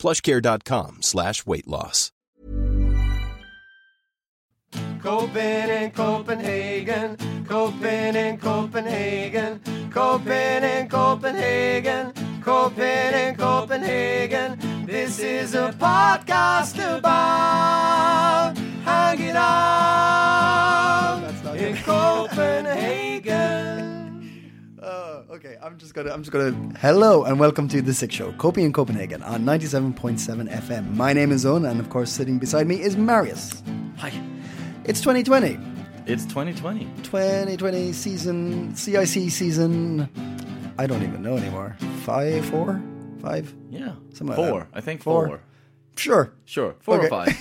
plushcare.com slash weight loss. Copen in Copenhagen, Copen in Copenhagen, Copen in Copenhagen, Copen in Copenhagen. This is a podcast about hanging out in Copenhagen. Okay, I'm just gonna, I'm just gonna. Hello and welcome to the Sick Show, Coping in Copenhagen on 97.7 FM. My name is Owen, and of course, sitting beside me is Marius. Hi. It's 2020, It's 2020. 2020 season, CIC season. I don't even know anymore. Five, four, five. Yeah. Something like four. that. I think Four. four. Sure. Sure. Four or five.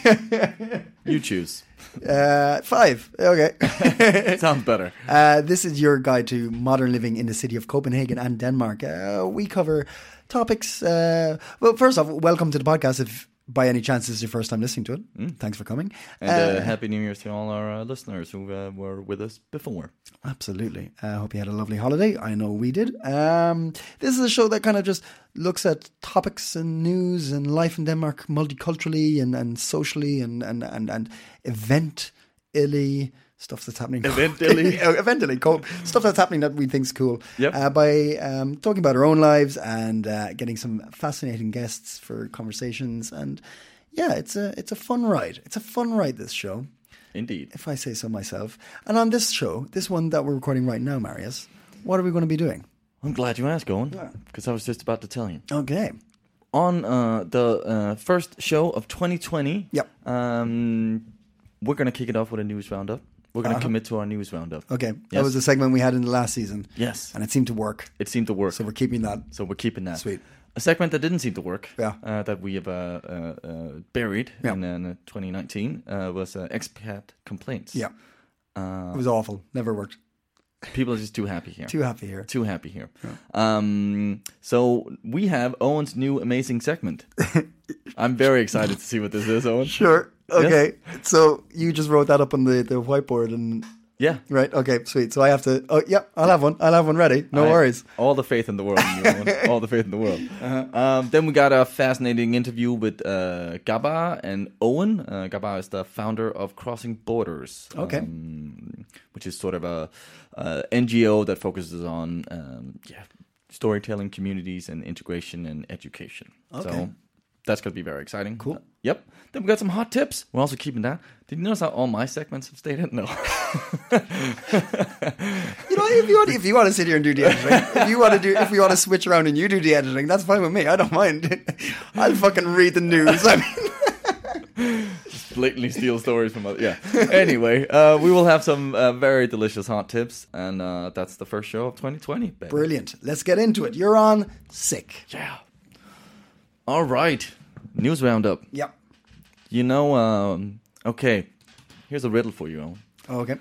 you choose. Uh, five. Okay. Sounds better. Uh, this is your guide to modern living in the city of Copenhagen and Denmark. Uh, we cover topics. Uh, well, first off, welcome to the podcast. If by any chance this is your first time listening to it, thanks for coming. And uh, happy New Year to all our uh, listeners who uh, were with us before. Absolutely. I hope you had a lovely holiday. I know we did. Um, this is a show that kind of just looks at topics and news and life in Denmark multiculturally and, and socially and, and, and, and event illy stuff that's happening. Event-illy. Event-illy, cool. Stuff that's happening that we think's cool. Yep. Uh, by um, talking about our own lives and uh, getting some fascinating guests for conversations. And yeah, it's a, it's a fun ride. It's a fun ride, this show Indeed. if I say so myself. And on this show, this one that we're recording right now, Marius, what are we going to be doing? I'm glad you asked, Owen, because I was just about to tell you. Okay. On uh, the uh, first show of 2020, Yep. um, we're going to kick it off with a news roundup. We're going to commit to our news roundup. Uh-huh. Okay. That was a segment we had in the last season. Yes. And it seemed to work. It seemed to work. So we're keeping that. So we're keeping that. Sweet. A segment that didn't seem to work, Yeah. uh, that we have uh, uh, uh, buried Yeah. in, uh, 2019, uh, was uh, expat complaints. Yeah. It was awful. Never worked. people are just too happy here. Too happy here. Too happy here. Um, so we have Owen's new amazing segment. I'm very excited to see what this is, Owen. Sure. Okay. So you just wrote that up on the, the whiteboard and. Yeah. Right. Okay. Sweet. So I have to. Oh, yeah. I'll have one. I'll have one ready. No I- worries. All the faith in the world. in all the faith in the world. Um, then we got a fascinating interview with uh, Garba and Owen. Uh, Garba is the founder of Crossing Borders. Okay. um, which is sort of a, uh NGO that focuses on um, yeah storytelling, communities, and integration and education. Okay. So that's going to be very exciting. Cool. Uh, yep. Then we got some hot tips. We're also keeping that. Did you notice how all my segments have stayed in? No. You know, if you want, if you want to sit here and do the editing, if you want to do, if we want to switch around and you do the editing, that's fine with me. I don't mind. I'll fucking read the news. I mean, blatantly steal stories from other. Yeah. Anyway, uh, we will have some uh, very delicious hot tips, and uh, that's the first show of 2020. Baby. brilliant. Let's get into it. You're on sick. Yeah. All right. News roundup. Yep. You know, um, okay. Here's a riddle for you. Owen. Okay.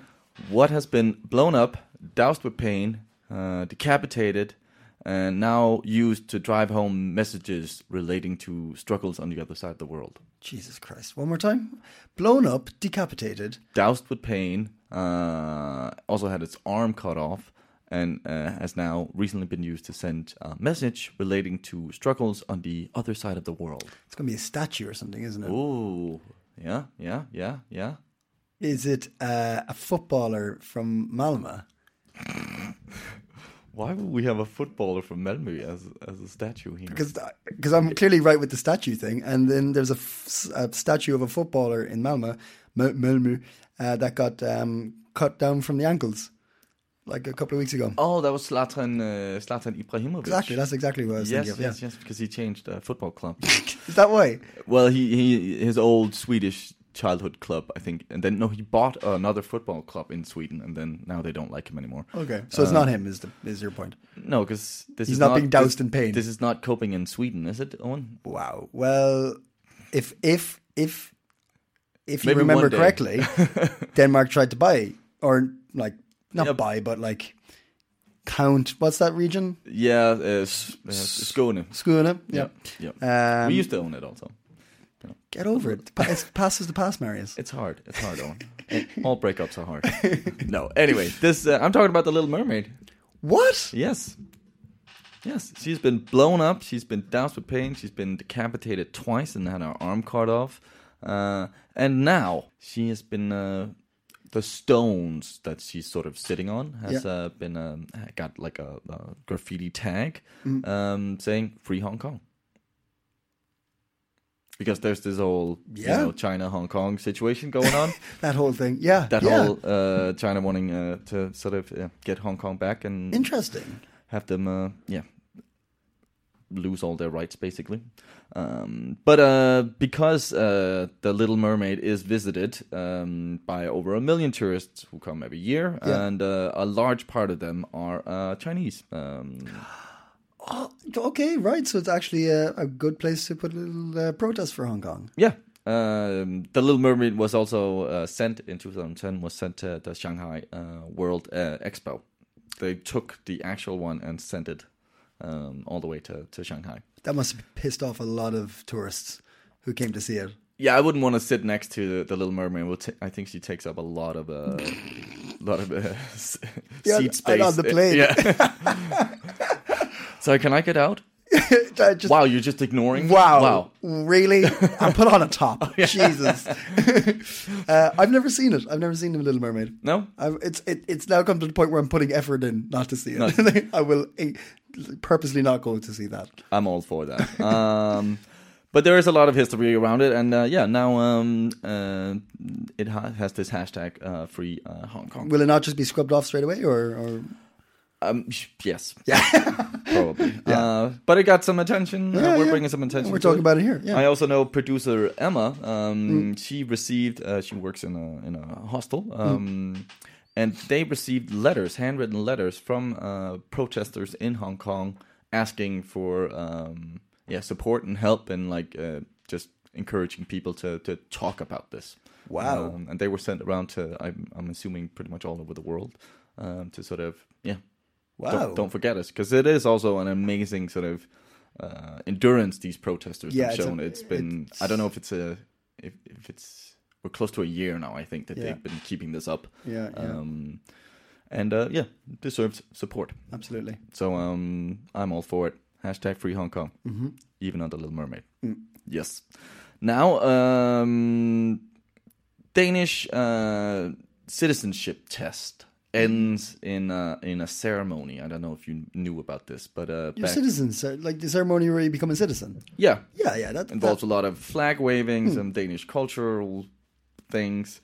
What has been blown up, doused with pain, uh, decapitated, and now used to drive home messages relating to struggles on the other side of the world? Jesus Christ. One more time. Blown up, decapitated. doused with pain, uh, also had its arm cut off, and uh, has now recently been used to send a message relating to struggles on the other side of the world. It's going to be a statue or something, isn't it? Ooh, yeah, yeah, yeah, yeah. Is it uh, a footballer from Malmö? Why would we have a footballer from Malmö as as a statue here? Because because I'm clearly right with the statue thing, and then there's a, f- a statue of a footballer in Malmö, Mal- Malmö, uh, that got um, cut down from the ankles, like a couple of weeks ago. oh, that was Zlatan uh, Zlatan Ibrahimovic. Exactly, that's exactly what I was yes, thinking of. yes, yes, because he changed uh, football club. Is that why? well, he, he his old Swedish childhood club, I think, and then no, he bought another football club in Sweden, and then now they don't like him anymore. Okay, so it's not him. Is the is your point? No, because this He's is not being doused this, in pain. This is not coping in Sweden, is it, Owen? Wow. Well, if if if if you Maybe remember correctly, Denmark tried to buy or like not Yep. buy, but like count. What's that region? Yeah, uh, S- uh, Skåne. Skåne. Yeah. yeah. Um, we used to own it also. get over it. It's passes the past, Marius. It's hard. It's hard, Owen. All breakups are hard. no. Anyway, this uh, I'm talking about the Little Mermaid. What? Yes. Yes, she's been blown up. She's been doused with pain. She's been decapitated twice and had her arm cut off. Uh, and now she has been. Uh, the stones that she's sort of sitting on has Yeah. uh, been um, got like a, a graffiti tag um, saying "Free Hong Kong." Because there's this whole Yeah. you know, China Hong Kong situation going on. That whole thing. Yeah. that yeah. whole uh, China wanting uh, to sort of uh, get Hong Kong back and Interesting. have them, uh, yeah, lose all their rights basically. Um, but uh, because uh, the Little Mermaid is visited um, by over a million tourists who come every year, Yeah. and uh, a large part of them are uh, Chinese. Um, Oh, okay, right. So it's actually a, a good place to put a little uh, protest for Hong Kong. yeah. Um, the Little Mermaid was also uh, sent in 2010. Was sent to the Shanghai uh, World uh, Expo. They took the actual one and sent it um, all the way to, to Shanghai. That must have pissed off a lot of tourists who came to see it. Yeah, I wouldn't want to sit next to the, the Little Mermaid. We'll ta- I think she takes up a lot of uh, lot of uh, Yeah, seat space on the plane. Yeah. Sorry, can I get out? Just- Wow, you're just ignoring. me? Wow. Wow. Really? And put on a top. Jesus. uh, I've never seen it. I've never seen The Little Mermaid. No. I've, it's it, it's now come to the point where I'm putting effort in not to see it. I will eh, purposely not going to see that. I'm all for that. Um, but there is a lot of history around it, and uh, yeah, now um, uh, it ha- has this hashtag uh, free uh, Hong Kong. Will it not just be scrubbed off straight away, or, or Um, sh- yes, probably. Uh, but it got some attention. Yeah, uh, we're yeah. bringing some attention. we're talking it. about it here? Yeah. Mm. I also know producer Emma. Um, She received. Uh, she works in a in a hostel, Mm. And they received letters, handwritten letters from uh, protesters in Hong Kong, asking for um, yeah support and help and like uh, just encouraging people to to talk about this. Wow. Um, and they were sent around to I'm I'm assuming pretty much all over the world um, to sort of yeah Wow. don't, don't forget us because it is also an amazing sort of uh, endurance these protesters Yeah, have it's a- shown. it's been I don't know if it's a if, if it's we're close to a year now. I think that Yeah. they've been keeping this up. Yeah, yeah. Um, and uh, yeah, deserves support. Absolutely. So um, I'm all for it. Hashtag free Hong Kong, Mm-hmm. even on the Little Mermaid. Mm. Yes. Now, um, Danish uh, citizenship test ends in a, in a ceremony. I don't know if you knew about this, but uh, You're back- citizens, like the ceremony where you become a citizen. yeah, Yeah, yeah. That involves that, a lot of flag waving, some Danish cultural things,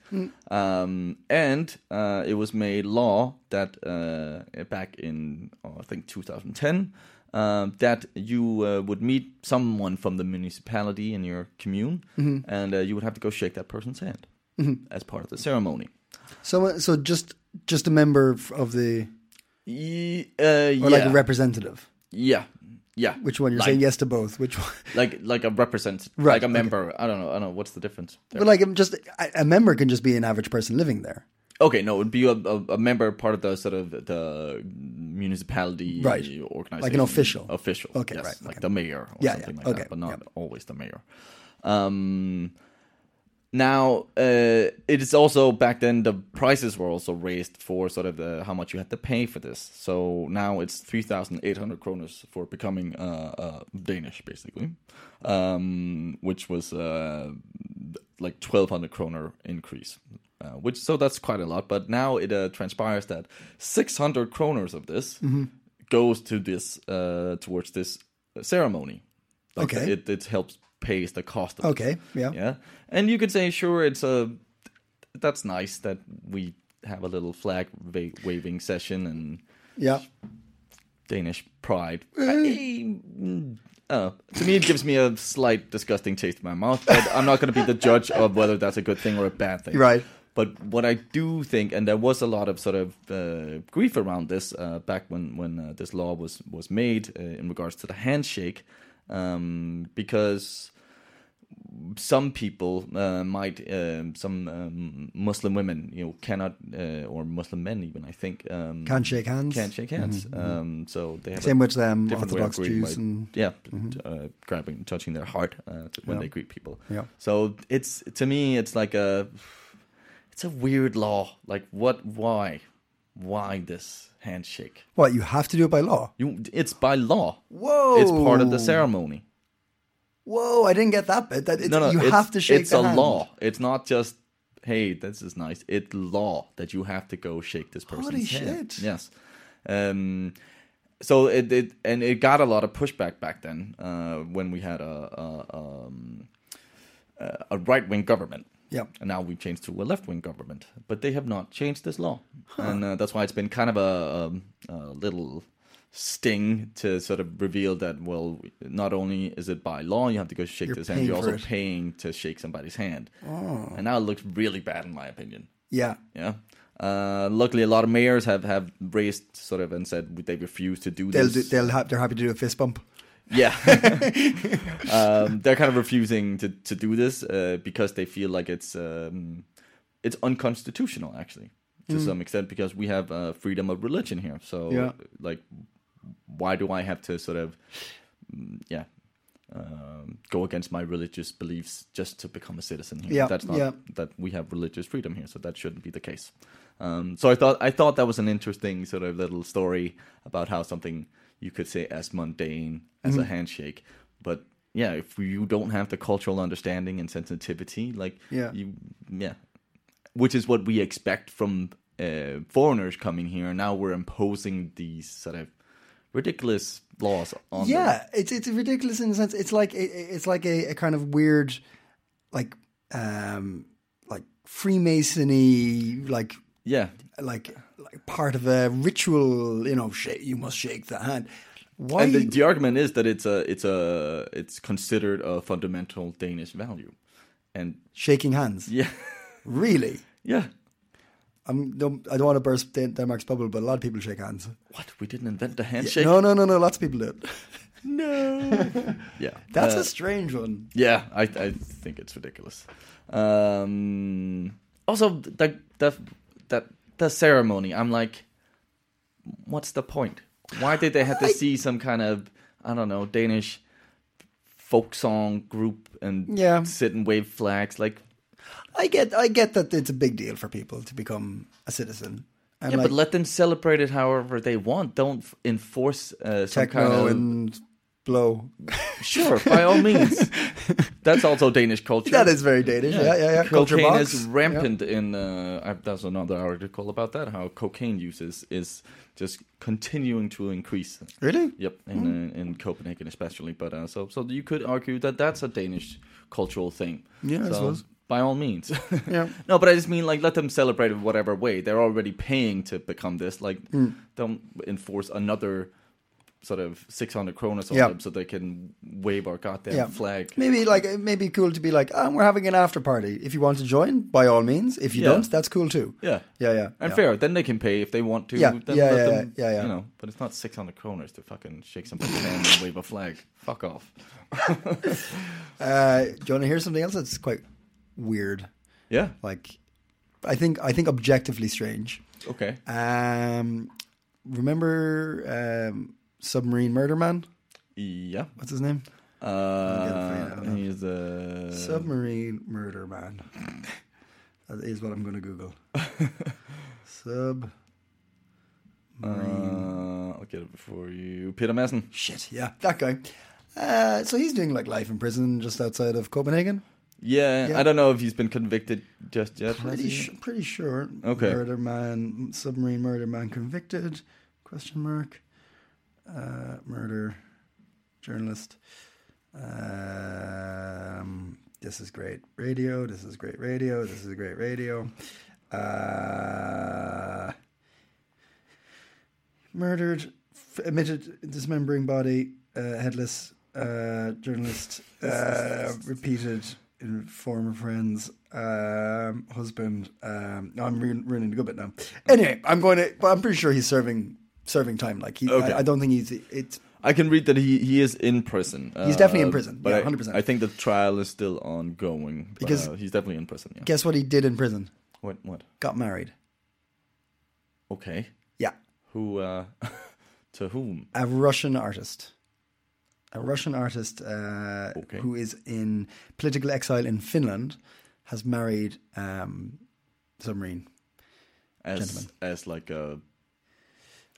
um, and uh, it was made law that uh, back in oh, I think 2010 um, that you uh, would meet someone from the municipality in your commune, and uh, you would have to go shake that person's hand as part of the ceremony. so uh, so just just a member of the uh, or yeah, like a representative. yeah, yeah. Which one? You're Like- saying yes to both. Which one? Like like a represent, Right, like a okay. member. I don't know. I don't know what's the difference. there? But like I'm just a, member can just be an average person living there. Okay, no, it would be a, a, a member, part of the sort of the municipality Right. organization, Like an official. Official, Okay, yes, right, like okay. the mayor or Yeah, something yeah, like okay, that, but not yeah. always the mayor. Um, now, uh, it is also back then the prices were also raised for sort of the how much you had to pay for this. So now it's three thousand eight hundred kroners for becoming uh, uh, Danish, basically, um, which was uh, like twelve hundred kroner increase. Uh, which so that's quite a lot, but now it uh, transpires that 600 kroners of this goes to this uh, towards this ceremony. Like Okay. it, it helps pays the cost of it. Okay, yeah. Yeah. And you could say, sure, it's a that's nice that we have a little flag va- waving session and Yeah. Danish pride. I- uh, to me, it gives me a slight disgusting taste in my mouth, but I'm not going to be the judge of whether that's a good thing or a bad thing. Right. But what I do think, and there was a lot of sort of uh, grief around this uh, back when when uh, this law was was made uh, in regards to the handshake, um, because some people uh, might, um, some um, Muslim women, you know, cannot, uh, or Muslim men even, I think, um, Can't shake hands. can't shake hands. Um, so they have Same a with um, different Orthodox Jews by- and yeah, uh, grabbing, touching their heart uh, when Yeah. they greet people. Yeah. So it's to me, it's like a, it's a weird law. Like what? Why? Why this handshake? what you have to do it by law. You, it's by law. Whoa! It's part of the ceremony. Whoa! I didn't get that bit. That it's, no, no, you have to shake It's a hand. law. It's not just hey, this is nice. It's law that you have to go shake this person's Holy hand. shit. Yes. Um, so it, it and it got a lot of pushback back then uh, when we had a a, um, a right wing government. Yeah. And now we've changed to a left wing government, but they have not changed this law, and uh, that's why it's been kind of a, um, a little sting to sort of reveal that well, not only is it by law you have to go shake You're this hand, you're also it. paying to shake somebody's hand, and now it looks really bad in my opinion. Yeah. Yeah. Uh, luckily, a lot of mayors have, have raised sort of and said they refuse to do They'll this. do, they'll have they're happy to do a fist bump. Yeah, um, they're kind of refusing to, to do this uh, because they feel like it's um, it's unconstitutional actually to some extent because we have uh, freedom of religion here. So Yeah. like, why do I have to sort of mm, yeah um, go against my religious beliefs just to become a citizen here? Yeah, That's not yeah. that we have religious freedom here, so that shouldn't be the case. Um, so I thought I thought that was an interesting sort of little story about how something you could say as mundane as Mm-hmm. a handshake, but yeah, if you don't have the cultural understanding and sensitivity, like Yeah. you, yeah, which is what we expect from uh, foreigners coming here. Now we're imposing these sort of ridiculous laws on them. Yeah, it's it's ridiculous in the sense it's like it's like a, a kind of weird, like um like Freemasony, like yeah, like like part of a ritual. You know, shake, you must shake the hand. Why? and the, the argument is that it's a it's a it's considered a fundamental Danish value, and shaking hands. yeah, Really? yeah. I'm, don't, I don't want to burst Denmark's bubble, but a lot of people shake hands. What we didn't invent the handshake? No, no, no, no. Lots of people do no. yeah, That's Uh, a strange one. Yeah, I I think it's ridiculous. Um, also, the the that the ceremony. I'm like, what's the point? Why did they have to see some kind of I don't know Danish folk song group and Yeah. sit and wave flags? Like, I get, I get that it's a big deal for people to become a citizen. And yeah, like but let them celebrate it however they want. Don't enforce uh, some techno kind of and blow. sure by all means. That's also Danish culture. That is very Danish. Yeah, yeah, yeah. Culture Cocaine box. is rampant in. Uh, I, there's another article about that. How cocaine use is, just continuing to increase. Really? Yep, in uh, in Copenhagen especially. But uh, so so you could argue that that's a Danish cultural thing. Yeah, I so, suppose. By all means. Yeah. no, but I just mean like let them celebrate in whatever way. They're already paying to become this. Like Mm. don't enforce another sort of six hundred kronas on Yeah. them so they can wave our goddamn flag. Maybe like it may be cool to be like, oh, we're having an after party. If you want to join, by all means. If you Yeah. don't, that's cool too. Yeah. Yeah, yeah. And yeah. fair, then they can pay if they want to. Yeah, then yeah, yeah, them, yeah, yeah. You know, but it's not six hundred kroners to fucking shake somebody's hand and wave a flag. Fuck off. Uh, do you want to hear something else that's quite weird? Yeah. Like, I think I think objectively strange. Okay. Um, remember um, submarine murder man? Yeah. What's his name? Uh, he's a Submarine murder man. that is what I'm going to Google. Sub. Uh, I'll get it before you. Peter Madsen. Shit, yeah, that guy. Uh, so he's doing like life in prison just outside of Copenhagen. Yeah, Yeah. I don't know if he's been convicted just yet. Pretty, su- pretty sure. Okay. Murder man, submarine murder man convicted? Question mark. Uh, murder journalist. Um, this is great radio. This is great radio. This is great radio. Uh, murdered, admitted dismembering body, uh, headless uh, journalist, uh, repeated in former friends, um, husband. Um, no, I'm ruining the good bit now. Anyway, I'm going to, I'm pretty sure he's serving serving time. Like he, Okay. I, I don't think he's. It's I can read that he, he is in prison. He's definitely in prison. But Yeah, I- 100%. I, think the trial is still ongoing. But, Because- uh, he's definitely in prison. Yeah. Guess what he did in prison? What? What? Got married. Okay. Yeah, Who? uh To whom? a Russian artist. A Russian artist uh, Okay. who is in political exile in Finland has married um, submarine. As Gentleman. as like a.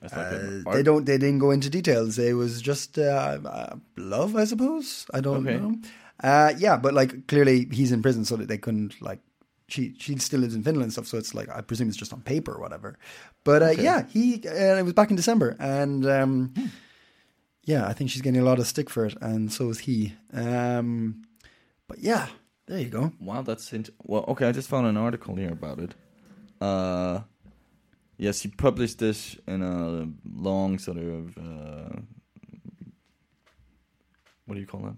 Uh, they don't. They didn't go into details. It was just uh, uh, love, I suppose. I don't Okay. know. Uh, yeah, but like clearly he's in prison, so that they couldn't like. She she still lives in Finland and stuff, so it's like I presume it's just on paper or whatever. But uh, Okay. yeah, he uh, it was back in December, and um, yeah, I think she's getting a lot of stick for it, and so is he. Um, but yeah, there you go. Wow, that's int- well. Okay, I just found an article here about it. Uh, yes, he published this in a long sort of uh, what do you call that?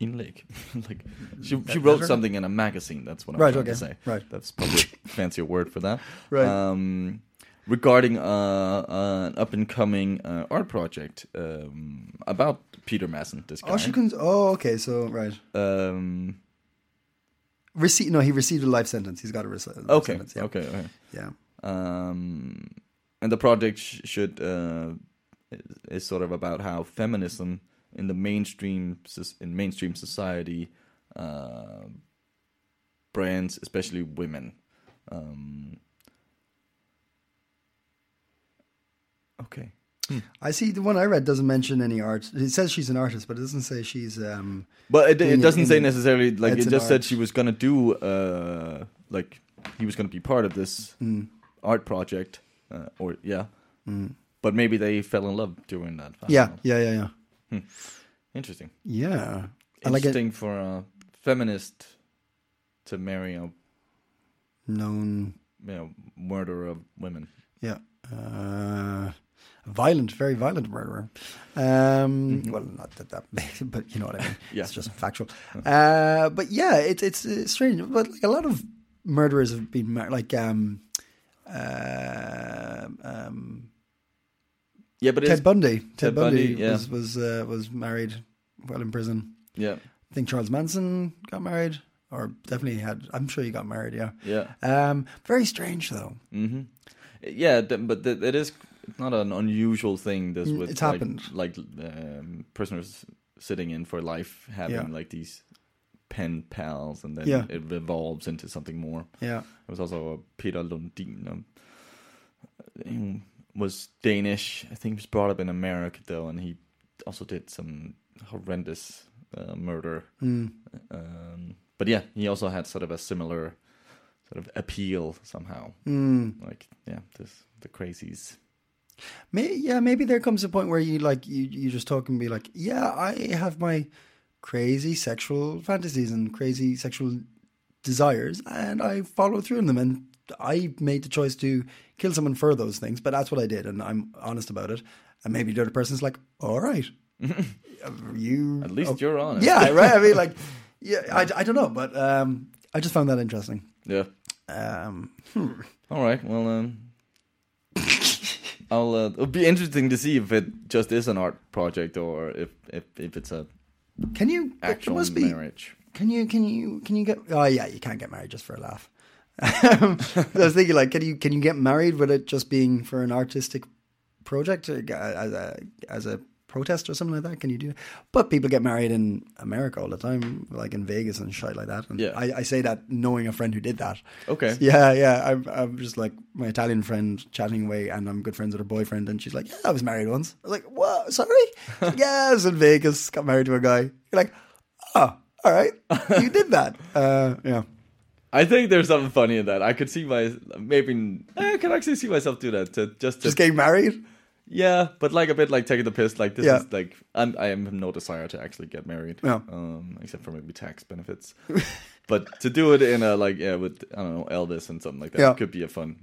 Inleg. like she she wrote letter? something in a magazine. That's what I'm Right, trying okay, to say. right. That's probably a fancier word for that. Right. Um, regarding uh, an up and coming uh, art project um, about Peter Madsen. This guy. Oh, she couldn't. Oh, okay, so right. Um, Receive no, he received a life sentence. He's got a rece- life okay. sentence. Yeah. Okay. Okay. Yeah. Um, and the project sh- should uh, is- sort of about how feminism in the mainstream in mainstream society uh, brands, especially women. Um, okay. I see the one I read doesn't mention any art. It says she's an artist, but it doesn't say she's. um But it, it it doesn't say necessarily like it just said she was gonna do uh like he was gonna be part of this art project uh, or yeah. But maybe they fell in love during that. I Yeah, yeah, yeah, yeah. Interesting. Yeah. I like. Interesting for a feminist to marry a Known. you know, murderer of women. Yeah. Uh, violent, very violent murderer. Um, Well, not that that, but you know what I mean. Yeah. It's just factual. Uh, but yeah, it's it's uh, strange. But like a lot of murderers have been like um, um, Yeah, but Ted Bundy. Ted, Ted Bundy, Bundy, yeah. was was uh, was married while in prison. yeah, I think Charles Manson got married, or definitely had. I'm sure he got married. Yeah. yeah, Um, very strange though. hmm yeah. but th- it is not an unusual thing. This with it's like, happened. like um, prisoners sitting in for life having Yeah. like these pen pals, and then Yeah. it evolves into something more. Yeah. There was also a Peter Lundin. Um, he was Danish. I think he was brought up in America though, and he also did some horrendous uh, murder. Mm. Um, but yeah, he also had sort of a similar sort of appeal somehow. Mm. Like yeah, this the crazies. May, yeah, maybe there comes a point where you like you you just talk and be like, yeah, I have my crazy sexual fantasies and crazy sexual desires, and I follow through on them. And I made the choice to kill someone for those things, but that's what I did, and I'm honest about it. And maybe the other person's like, all right, you At least oh, you're honest. yeah, right. I mean, like, yeah, I, I don't know, but um, I just found that interesting. Yeah. Um, All right. Well, um, I'll. Uh, it'll be interesting to see if it just is an art project or if if, if it's a can you? Actual must be. marriage. Can you can you can you get? Oh yeah, you can't get married just for a laugh. Um, I was thinking like, can you can you get married with it just being for an artistic project as a as a protest or something like that? Can you do? But people get married in America all the time, like in Vegas and shit like that. And Yeah. I, I say that knowing a friend who did that. Okay. Yeah, yeah. I'm, I'm just like my Italian friend chatting away, and I'm good friends with her boyfriend, and she's like, "Yeah, I was married once." I was like, "What? Sorry?" Like, yeah, I was in Vegas, got married to a guy. You're like, "Oh, all right, you did that." Uh, yeah, I think there's something funny in that. I could see my maybe I could actually see myself do that to just to, just getting married. Yeah, but like a bit like taking the piss. Like this Yeah. is like I'm, I have no desire to actually get married. Yeah. Um, except for maybe tax benefits. but to do it in a like yeah with I don't know Elvis and something like that Yeah. could be a fun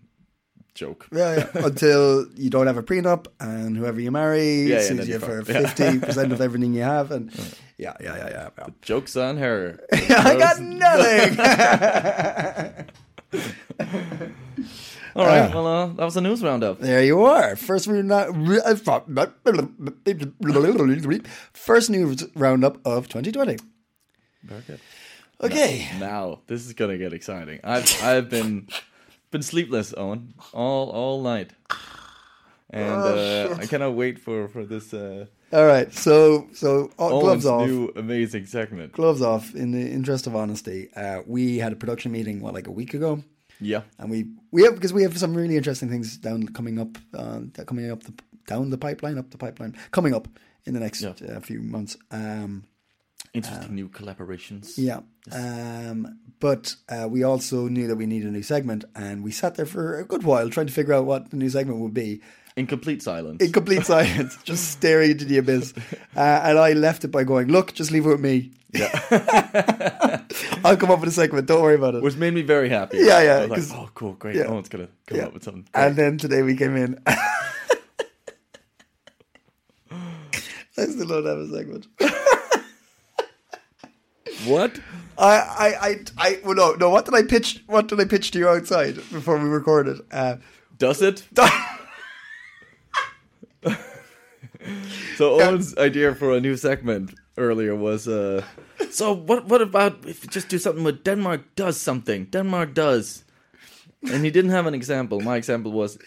joke. Yeah, yeah. Until you don't have a prenup, and whoever you marry yeah, sues you for fifty percent of everything you have, and yeah, yeah, yeah, yeah. yeah. Jokes on her. I got nothing. All right. Ah. Well, uh, that was a news roundup. There you are. First news first news roundup of 2020. Very good. Okay. Now this is gonna get exciting. I've I've been been sleepless, Owen, all all night, and Oh, uh, I cannot wait for for this uh, All right. So so oh, gloves off. new amazing segment. Gloves off. In the interest of honesty, uh, we had a production meeting what like a week ago, Yeah, and we we have because we have some really interesting things down coming up uh, that coming up the down the pipeline up the pipeline coming up in the next Yeah. uh, few months. Um, interesting new collaborations. Yeah. Um, but uh, we also knew that we needed a new segment, and we sat there for a good while trying to figure out what the new segment would be in complete silence. in complete silence, just staring into the abyss. Uh, and I left it by going, "Look, just leave it with me. Yeah. I'll come up with a segment. Don't worry about it." which made me very happy. Yeah, yeah, I was 'cause- like, oh, cool, great. yeah. it's gonna come Yeah. up with something. Great. And then today we came in. I still don't have a segment. what? I, I, I, I, well, no, no. What did I pitch? What did I pitch to you outside before we recorded? Uh, Does it? so Owen's idea for a new segment earlier was uh so what what about if you just do something with Denmark does something. Denmark does. And he didn't have an example. My example was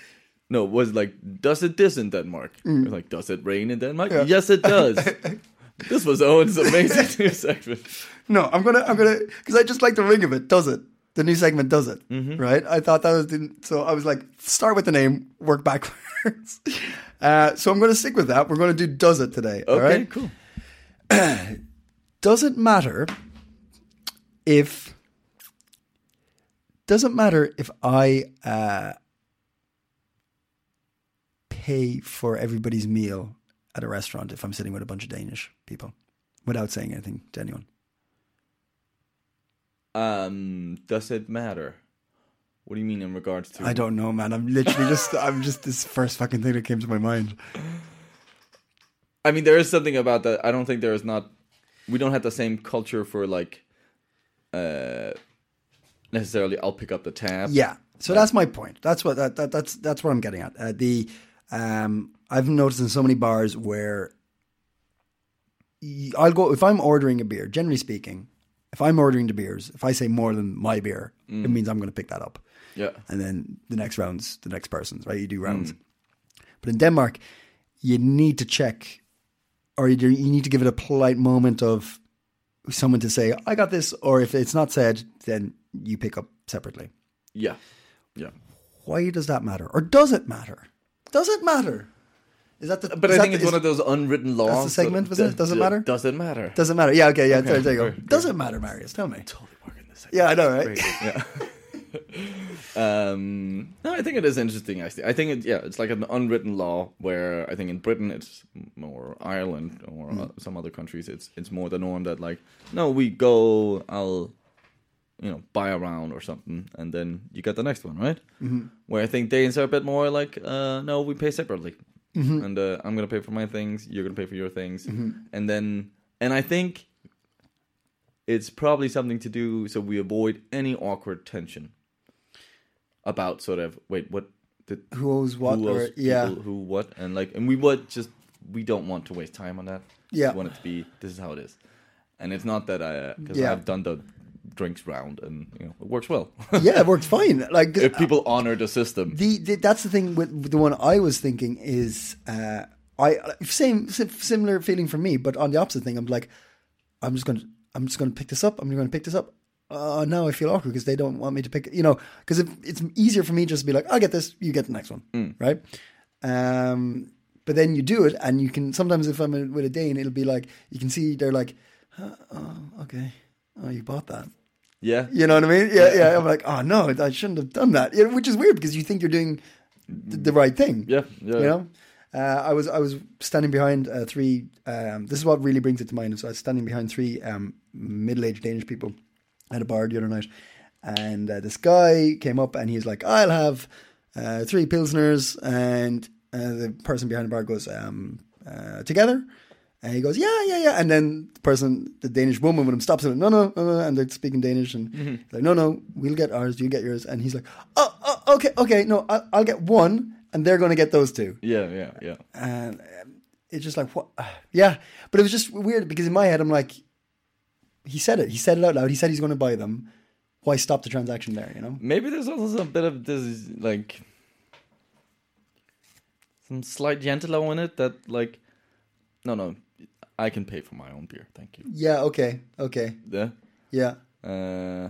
no, was like does it this in Denmark? Like does it rain in Denmark? Yes it does. this was Owen's amazing new segment. No, I'm gonna, I'm gonna, because I just like the ring of it. Does it? The new segment does it, right? I thought that was the, so. I was like, start with the name, work backwards. Uh, so I'm gonna stick with that. We're gonna do does it today. Okay, right? cool. Does it matter if? Does it matter if I uh, pay for everybody's meal at a restaurant if I'm sitting with a bunch of Danish people without saying anything to anyone? Um does it matter? What do you mean in regards to I don't know, man. I'm literally just, I'm just this first fucking thing that came to my mind. I mean, there is something about that. I don't think there is not. We don't have the same culture for like, uh, necessarily. I'll pick up the tab. Yeah. So that's my point. That's what that, that that's that's what I'm getting at. Uh, the um, I've noticed in so many bars where I'll go if I'm ordering a beer. Generally speaking, if I'm ordering the beers, if I say more than my beer, it means I'm going to pick that up. Yeah, and then the next round's the next person's, right? You do hmm. rounds. But in Denmark, you need to check, or you, you need to give it a polite moment of someone to say, "I got this," or if it's not said, then you pick up separately. yeah, yeah. Why does that matter, or does it matter? Does it matter? Is that the? But I think the- it's is- one of those unwritten laws. the segment, was it? Does it matter? Does it matter? Does it matter? Yeah. Okay. Yeah. Okay, there, there you go. Does it matter, Marius? Tell me. totally working this. Segment. Yeah, I know, right? Yeah. um, no, I think it is interesting. Actually, I think it. Yeah, it's like an unwritten law where I think in Britain it's more Ireland or uh, some other countries it's it's more the norm that like no, we go. I'll you know buy a round or something, and then you get the next one, right? Mm-hmm. Where I think Danes are a bit more like uh, no, we pay separately, and uh, I'm gonna pay for my things, you're gonna pay for your things, and then and I think it's probably something to do so we avoid any awkward tension about sort of wait what did Who owes what? who or, yeah. people, who what and like and we would just we don't want to waste time on that We Yeah. want it to be this is how it is and it's not that I because Yeah. I've done the drinks round and you know it works well yeah, it works fine. Like if people honor the system the, the that's the thing with, with the one I was thinking is uh, I same similar feeling for me, but on the opposite thing, I'm like, I'm just gonna I'm just gonna pick this up. I'm gonna pick this up. Uh, now I feel awkward because they don't want me to pick. You know, because it's easier for me just to be like, I'll get this, you get the next one, right? Um, but then you do it, and you can sometimes if I'm with a Dane, it'll be like you can see they're like, "Huh, oh, okay, oh, you bought that. yeah You know what I mean? Yeah, yeah. I'm like, oh no, I shouldn't have done that. Yeah, which is weird because you think you're doing th- the right thing. yeah yeah You know, uh, I was I was standing behind uh, three. Um, this is what really brings it to mind. So I was standing behind three um, middle-aged Danish people at a bar the other night, and uh, this guy came up and he's like, "I'll have uh, three pilsners," and uh, the person behind the bar goes, um, uh, "Together." And he goes, yeah, yeah, yeah. And then the person, the Danish woman with him stops him, no, no, no, no. And they're speaking Danish. And he's like, no, no, we'll get ours, you get yours. And he's like, oh, oh okay, okay, no, I'll, I'll get one, and they're going to get those two. Yeah, yeah, yeah. And um, it's just like, what? Yeah. But it was just weird because in my head, I'm like, he said it. He said it out loud. He said he's going to buy them. Why stop the transaction there, you know? Maybe there's also a bit of this like some slight gentle in it that like no no I can pay for my own beer, thank you. Yeah, okay, okay. Yeah. Yeah. Uh,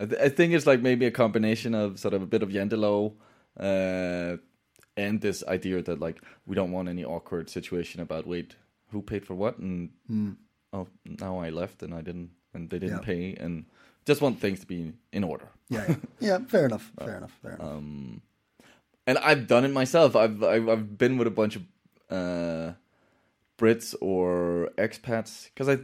I, th- I think it's like maybe a combination of sort of a bit of Janteloven, uh, and this idea that like we don't want any awkward situation about wait who paid for what and oh now I left and I didn't and they didn't. Yeah. pay and just want things to be in order. Yeah, yeah, yeah. Fair enough. Fair enough. Fair enough. Um, and I've done it myself. I've I've, I've been with a bunch of uh, Brits or expats because I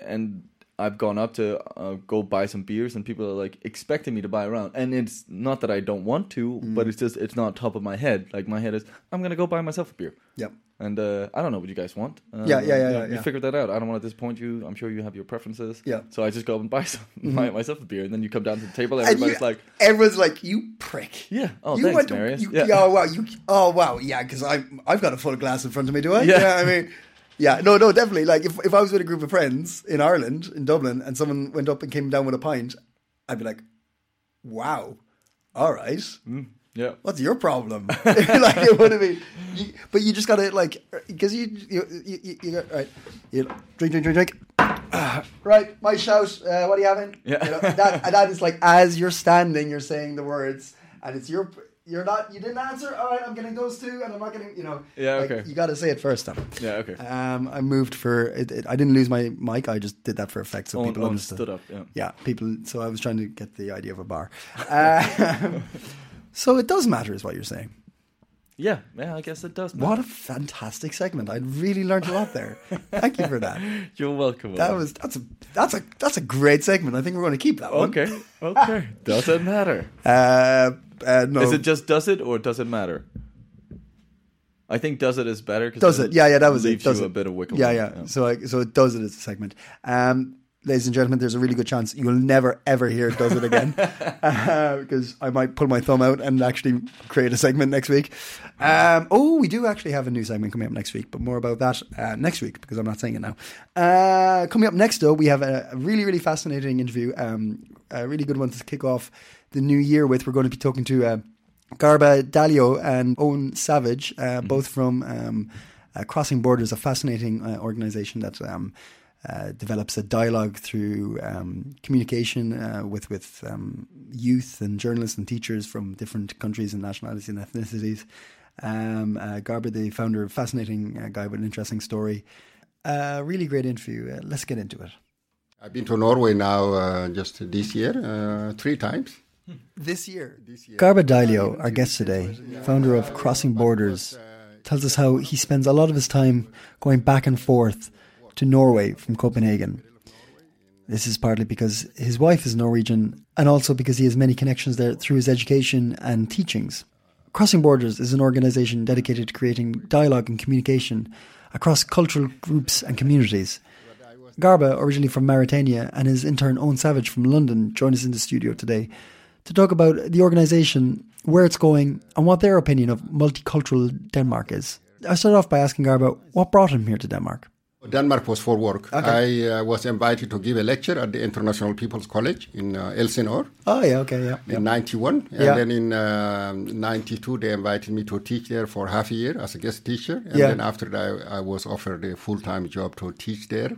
and I've gone up to uh, go buy some beers and people are like expecting me to buy around and it's not that I don't want to Mm. but it's just it's not top of my head like my head is I'm gonna go buy myself a beer Yep. And uh, I don't know what you guys want uh, Yeah, yeah, yeah, you, know, yeah, you yeah. figured that out I don't want to disappoint you I'm sure you have your preferences Yeah. Mm-hmm. so I just go up and buy some buy myself a beer and then you come down to the table And everybody's you- like everyone's like, "You prick." yeah oh you thanks Marius you, yeah. yeah. Oh wow, you. Oh wow, yeah. Because I, I've got a full glass in front of me. Do I? Yeah. I mean, yeah. No, no, definitely. Like if, if I was with a group of friends in Ireland, in Dublin, and someone went up and came down with a pint, I'd be like, "Wow, all right." Yeah What's your problem? like it would have been, you, but you just gotta like because you you you, you, you got right. You drink, drink, drink, drink. Right, my shout. Uh, what are you having? Yeah. You know, that and that is like as you're standing, you're saying the words, and it's your. You're not. You didn't answer. All right, I'm getting those two, and I'm not getting. You know. Yeah, like, okay. You got to say it first, then. Yeah, okay. Um, I moved for. It, it, I didn't lose my mic. I just did that for effect, so Owen- people Owen understood. stood up, yeah. Yeah, people. So I was trying to get the idea of a bar. Um, so it does matter, is what you're saying. Yeah, yeah, I guess it does. Matter. What a fantastic segment! I really learned a lot there. Thank you for that. You're welcome. That was that's a that's a that's a great segment. I think we're going to keep that one. okay. Okay, doesn't matter. Uh, uh, no. Is it just does it or does it matter? I think does it is better. does it? Yeah, yeah. That was leaves it. Does you it? a bit of wiggle. Yeah, room, yeah. So, I, so it does it as a segment. Um, ladies and gentlemen, there's a really good chance you'll never ever hear it does it again uh, because I might pull my thumb out and actually create a segment next week. Um, oh, we do actually have a new segment coming up next week, but more about that uh, next week because I'm not saying it now. Uh, coming up next, though, we have a, really, really fascinating interview. Um, a really good one to kick off the new year with. We're going to be talking to. Uh, Garba Diallo and Owen Savage, uh, both from um, uh, Crossing Borders, a fascinating uh, organization that um, uh, develops a dialogue through um, communication uh, with with um, youth and journalists and teachers from different countries and nationalities and ethnicities. Um, uh, Garba, the founder, fascinating uh, guy with an interesting story. Uh, really great interview. Uh, let's get into it. I've been to Norway now uh, just this year, uh, three times. This year. Garba Diallo, our guest today, founder of Crossing Borders, tells us how he spends a lot of his time going back and forth to Norway from Copenhagen. This is partly because his wife is Norwegian and also because he has many connections there through his education and teachings. Crossing Borders is an organization dedicated to creating dialogue and communication across cultural groups and communities. Garba, originally from Mauritania, and his intern Owen Savage from London, join us in the studio today to talk about the organisation, where it's going, and what their opinion of multicultural Denmark is. I started off by asking Garba what brought him here to Denmark. Denmark was for work. I uh, was invited to give a lecture at the International People's College in uh, Elsinore Oh yeah, okay, yeah, in 91. And Yeah. then in uh, 92, they invited me to teach there for half a year as a guest teacher. And Yeah. then after that, I, I was offered a full-time job to teach there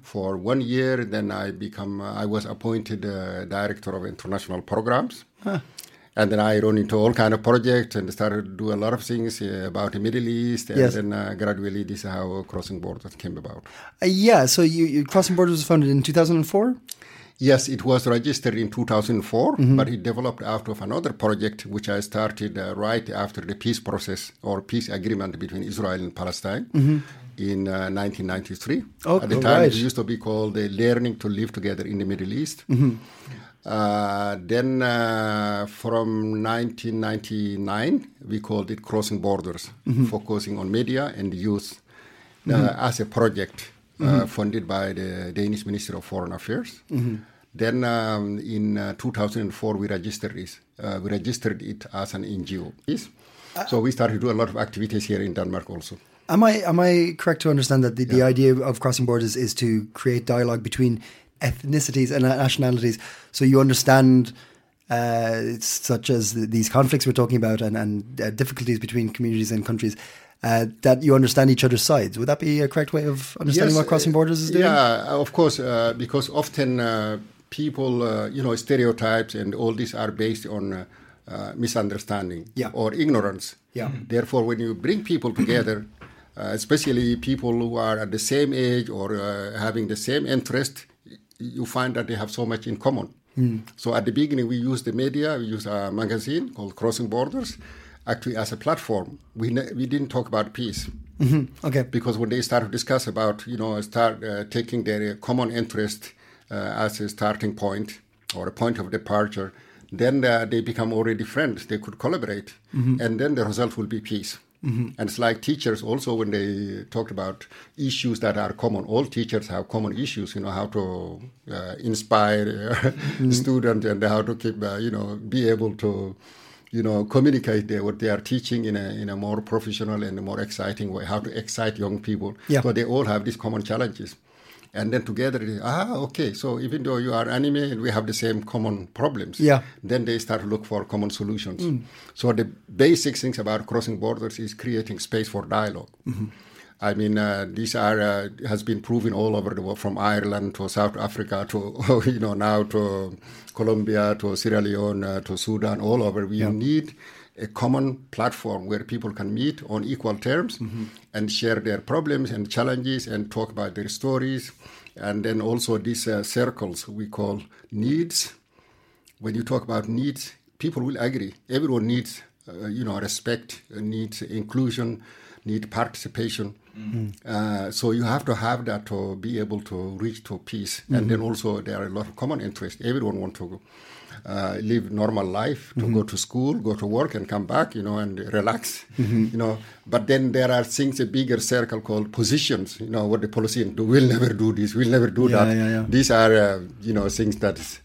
for one year. Then I become, uh, I was appointed uh, director of international programs. And then I run into all kind of projects and started to do a lot of things uh, about the Middle East. And Yes. then uh, gradually this is how Crossing Borders came about. Uh, yeah. So you, you Crossing Borders was founded in two thousand and four. Yes, it was registered in 2004, but it developed out of another project which I started uh, right after the peace process or peace agreement between Israel and Palestine in uh, 1993. Oh, At the time, right. it used to be called uh, Learning to Live Together in the Middle East. Uh, then uh, from 1999, we called it Crossing Borders, focusing on media and youth. uh, as a project uh, funded by the Danish Ministry of Foreign Affairs. Then um, in uh, 2004 we registered this. Uh, we registered it as an NGO. Yes. so we started to do a lot of activities here in Denmark also. Am I am I correct to understand that the, the idea of crossing borders is to create dialogue between ethnicities and nationalities, so you understand uh, such as these conflicts we're talking about and and uh, difficulties between communities and countries. Uh, that you understand each other's sides. Would that be a correct way of understanding what crossing borders is doing? Yeah, of course, uh, because often uh, people, uh, you know, stereotypes and all these are based on uh, uh, misunderstanding Yeah. or ignorance. Yeah. Therefore, when you bring people together, uh, especially people who are at the same age or uh, having the same interest, you find that they have so much in common. So at the beginning, we used the media, we used a magazine called Crossing Borders, actually as a platform. We ne- we didn't talk about peace. Okay. because when they start to discuss about you know start uh, taking their common interest uh, as a starting point or a point of departure then uh, they become already friends. They could collaborate. And then the result will be peace and it's like teachers also when they talked about issues that are common all teachers have common issues you know how to uh, inspire uh, students and how to keep uh, you know be able to you know, communicate their, what they are teaching in a in a more professional and a more exciting way. How to excite young people. Yeah. So they all have these common challenges, and then together, they, ah, okay. So even though you are anime and we have the same common problems, Yeah. then they start to look for common solutions. So the basic things about crossing borders is creating space for dialog I mean, uh, these are uh, has been proven all over the world, from Ireland to South Africa to you know now to Colombia to Sierra Leone uh, to Sudan, all over. We need a common platform where people can meet on equal terms and share their problems and challenges and talk about their stories, and then also these uh, circles we call needs when you talk about needs, people will agree. Everyone needs, uh, you know, respect, needs inclusion, need participation. Uh, so you have to have that to be able to reach to peace. And then also there are a lot of common interests. Everyone want to uh, live normal life, to go to school, go to work, and come back, you know, and relax, you know. But then there are things a bigger circle called positions. You know what the politicians do. We'll never do this. We'll never do Yeah, that. yeah, yeah. These are, uh, you know, things that is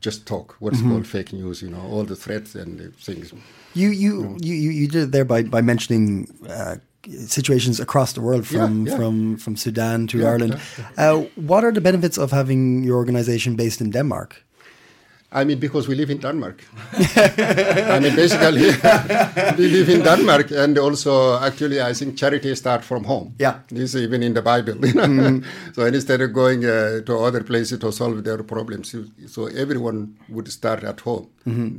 just talk. What's called fake news. You know, all the threats and the things. You you, you you you did it there by by mentioning uh, situations across the world from Yeah, yeah. from from Sudan to Yeah, Ireland. Uh, what are the benefits of having your organization based in Denmark? I mean, because we live in Denmark. I mean, basically, we live in Denmark, and also, actually, I think charity start from home. Yeah. this is even in the Bible. You know? So instead of going uh, to other places to solve their problems, so everyone would start at home.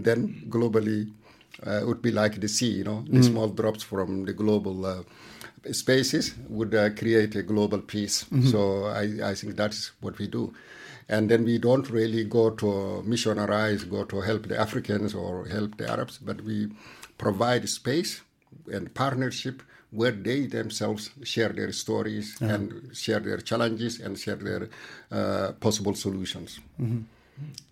Then globally, uh, it would be like the sea. You know, the small drops from the global. Uh, spaces would uh, create a global peace. So I, I think that's what we do. And then we don't really go to missionarize, go to help the Africans or help the Arabs, but we provide space and partnership where they themselves share their stories and share their challenges and share their uh, possible solutions. Mm-hmm.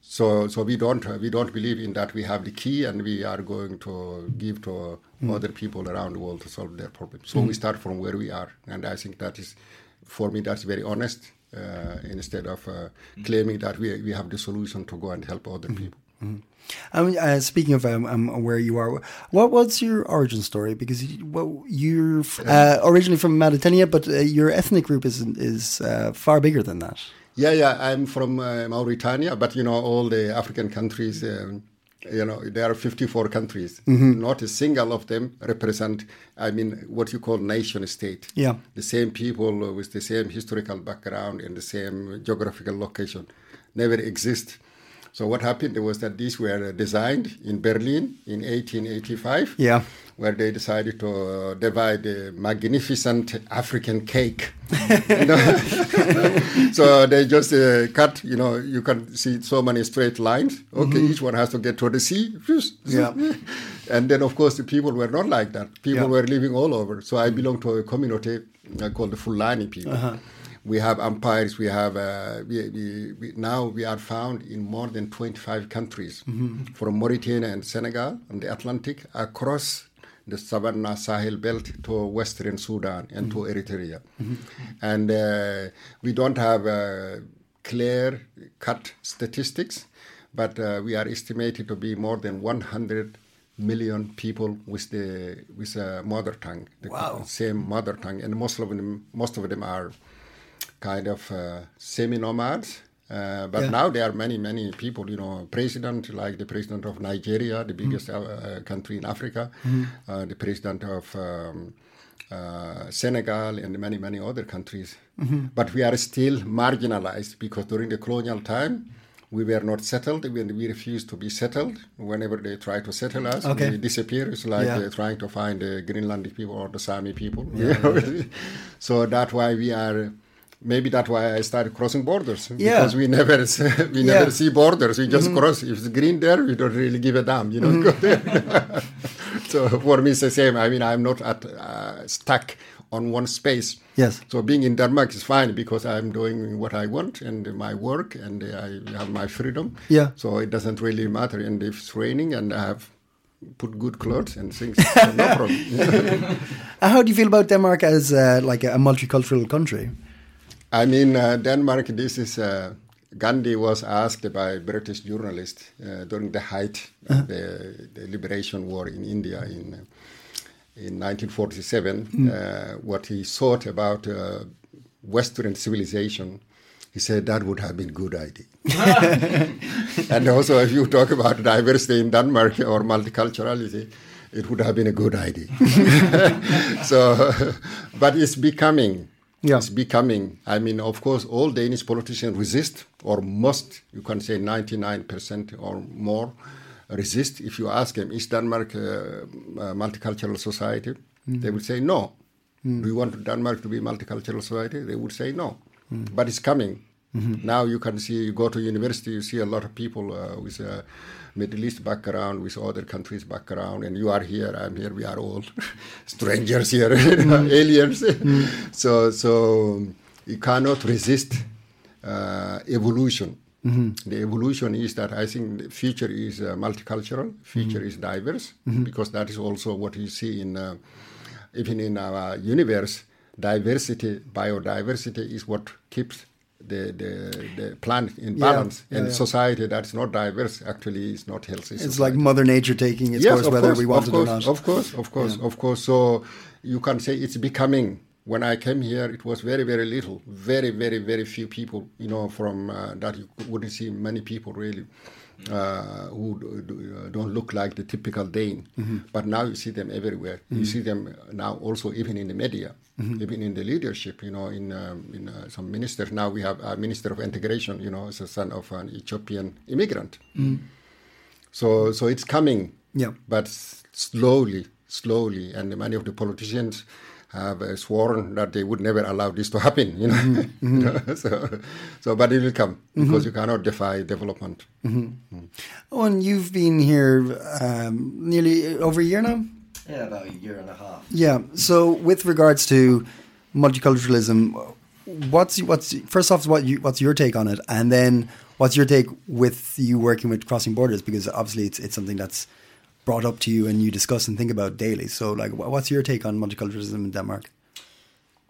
So, so we don't we don't believe in that we have the key and we are going to give to mm. other people around the world to solve their problems. So mm. we start from where we are, and I think that is, for me, that's very honest. Uh, instead of uh, claiming that we we have the solution to go and help other people. I mean, uh, speaking of um, um, where you are, what was your origin story? Because you, well, you're f- uh, originally from Mauritania, but uh, your ethnic group is is uh, far bigger than that. Yeah, yeah, I'm from uh, Mauritania, but you know, all the African countries, um, you know, there are 54 countries. Mm-hmm. Not a single of them represent, I mean, what you call nation state. Yeah. The same people with the same historical background and the same geographical location never exist. So what happened was that these were designed in Berlin in 1885 Yeah. where they decided to uh, divide the magnificent African cake. so they just uh, cut, you know, you can see so many straight lines. Okay, each one has to get to the sea. Yeah. And then, of course, the people were not like that. People Yeah. were living all over. So I belong to a community uh, called the Fulani people. We have empires. We have uh, we, we, we, now we are found in more than 25 countries, from Mauritania and Senegal on the Atlantic across the Savannah Sahel belt to Western Sudan and to Eritrea. And uh, we don't have uh, clear cut statistics, but uh, we are estimated to be more than 100 million people with the with a mother tongue, the Wow. same mother tongue, and most of them most of them are kind of uh, semi-nomads. Uh, but Yeah. now there are many, many people, you know, president like the president of Nigeria, the biggest uh, uh, country in Africa, uh, the president of um, uh, Senegal, and many, many other countries. But we are still marginalized because during the colonial time, we were not settled. We, we refused to be settled. Whenever they try to settle us, Okay. we disappear. It's like Yeah. trying to find the Greenlandic people or the Sami people. you know. so that's why we are. Maybe that's why I started crossing borders Yeah. because we never we Yeah. Never see borders. We just cross. If it's green there, we don't really give a damn. You know. Go there. so for me, it's the same. I mean, I'm not at, uh, stuck on one space. Yes. So being in Denmark is fine because I'm doing what I want and my work and I have my freedom. Yeah. So it doesn't really matter. And if it's raining and I have put good clothes and things, no problem. Uh, How do you feel about Denmark as uh, like a, multicultural country? I mean, uh, Denmark, this is, uh, Gandhi was asked by British journalist uh, during the height of the, the liberation war in India in, uh, in 1947, uh, what he thought about uh, Western civilization. He said that would have been good idea. and also, if you talk about diversity in Denmark or multiculturality, it would have been a good idea. so, but it's becoming. Yeah. It's becoming. I mean, of course, all Danish politicians resist, or most, you can say 99% or more, resist. If you ask them, is Denmark a, multicultural society? Mm. They will say no. Mm. Do you want Denmark to be a multicultural society? They would say no. Mm. But it's coming. Now you can see, you go to university, you see a lot of people uh, with a Middle East background, with other countries background, and you are here, I'm here, we are all strangers here, aliens. so, so you cannot resist uh, evolution. The evolution is that I think the future is uh, multicultural, future is diverse, because that is also what you see in uh, even in our universe. Diversity, biodiversity is what keeps the the, the planet in balance. yeah, and yeah. society that's not diverse actually is not healthy. It's like Mother Nature taking its course, whether course, we want it or not. Of course, of course, of course. So you can say it's becoming. When I came here, it was very, very little, very, very, very few people. You know, from uh, that you wouldn't see many people really uh, who do, uh, don't look like the typical Dane. Mm-hmm. But now you see them everywhere. You see them now also even in the media, Mm-hmm. even in the leadership. You know, in um, in uh, some ministers now we have a minister of integration. You know, is a son of an Ethiopian immigrant. So so it's coming. Yeah. But slowly, slowly, and many of the politicians have uh, sworn that they would never allow this to happen. You know, Mm-hmm. so so but it will come because you cannot defy development. Oh, and you've been here um, nearly over a year now. Yeah, about a year and a half. Yeah. So, with regards to multiculturalism, what's what's first off, what you, what's your take on it, and then what's your take with you working with crossing borders? Because obviously, it's it's something that's brought up to you and you discuss and think about daily. So, like, what's your take on multiculturalism in Denmark?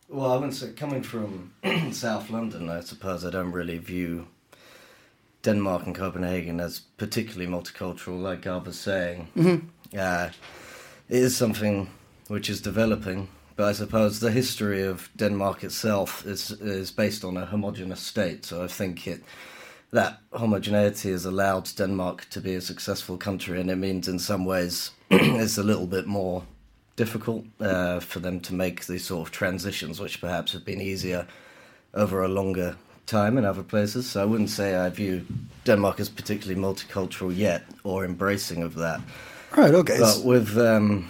Well, I wouldn't say coming from South London, I suppose I don't really view Denmark and Copenhagen as particularly multicultural, like I was saying. Uh, it is something which is developing, but I suppose the history of Denmark itself is is based on a homogenous state. So I think it that homogeneity has allowed Denmark to be a successful country, and it means in some ways it's a little bit more difficult uh, for them to make these sort of transitions, which perhaps have been easier over a longer time in other places. So I wouldn't say I view Denmark as particularly multicultural yet or embracing of that. Right. Okay. But with, um,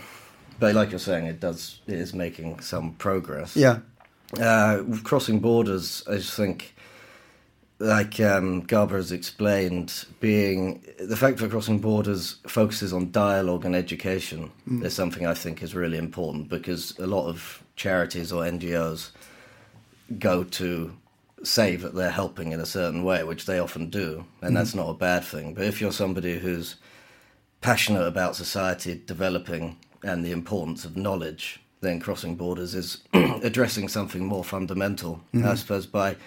but like you're saying, it does it is making some progress. yeah. Uh, crossing borders, I just think, like um, Garba has explained, being the fact that crossing borders focuses on dialogue and education is something I think is really important because a lot of charities or NGOs go to say that they're helping in a certain way, which they often do, and that's not a bad thing. But if you're somebody who's passionate about society developing and the importance of knowledge, then crossing borders is addressing something more fundamental. Mm-hmm. I suppose by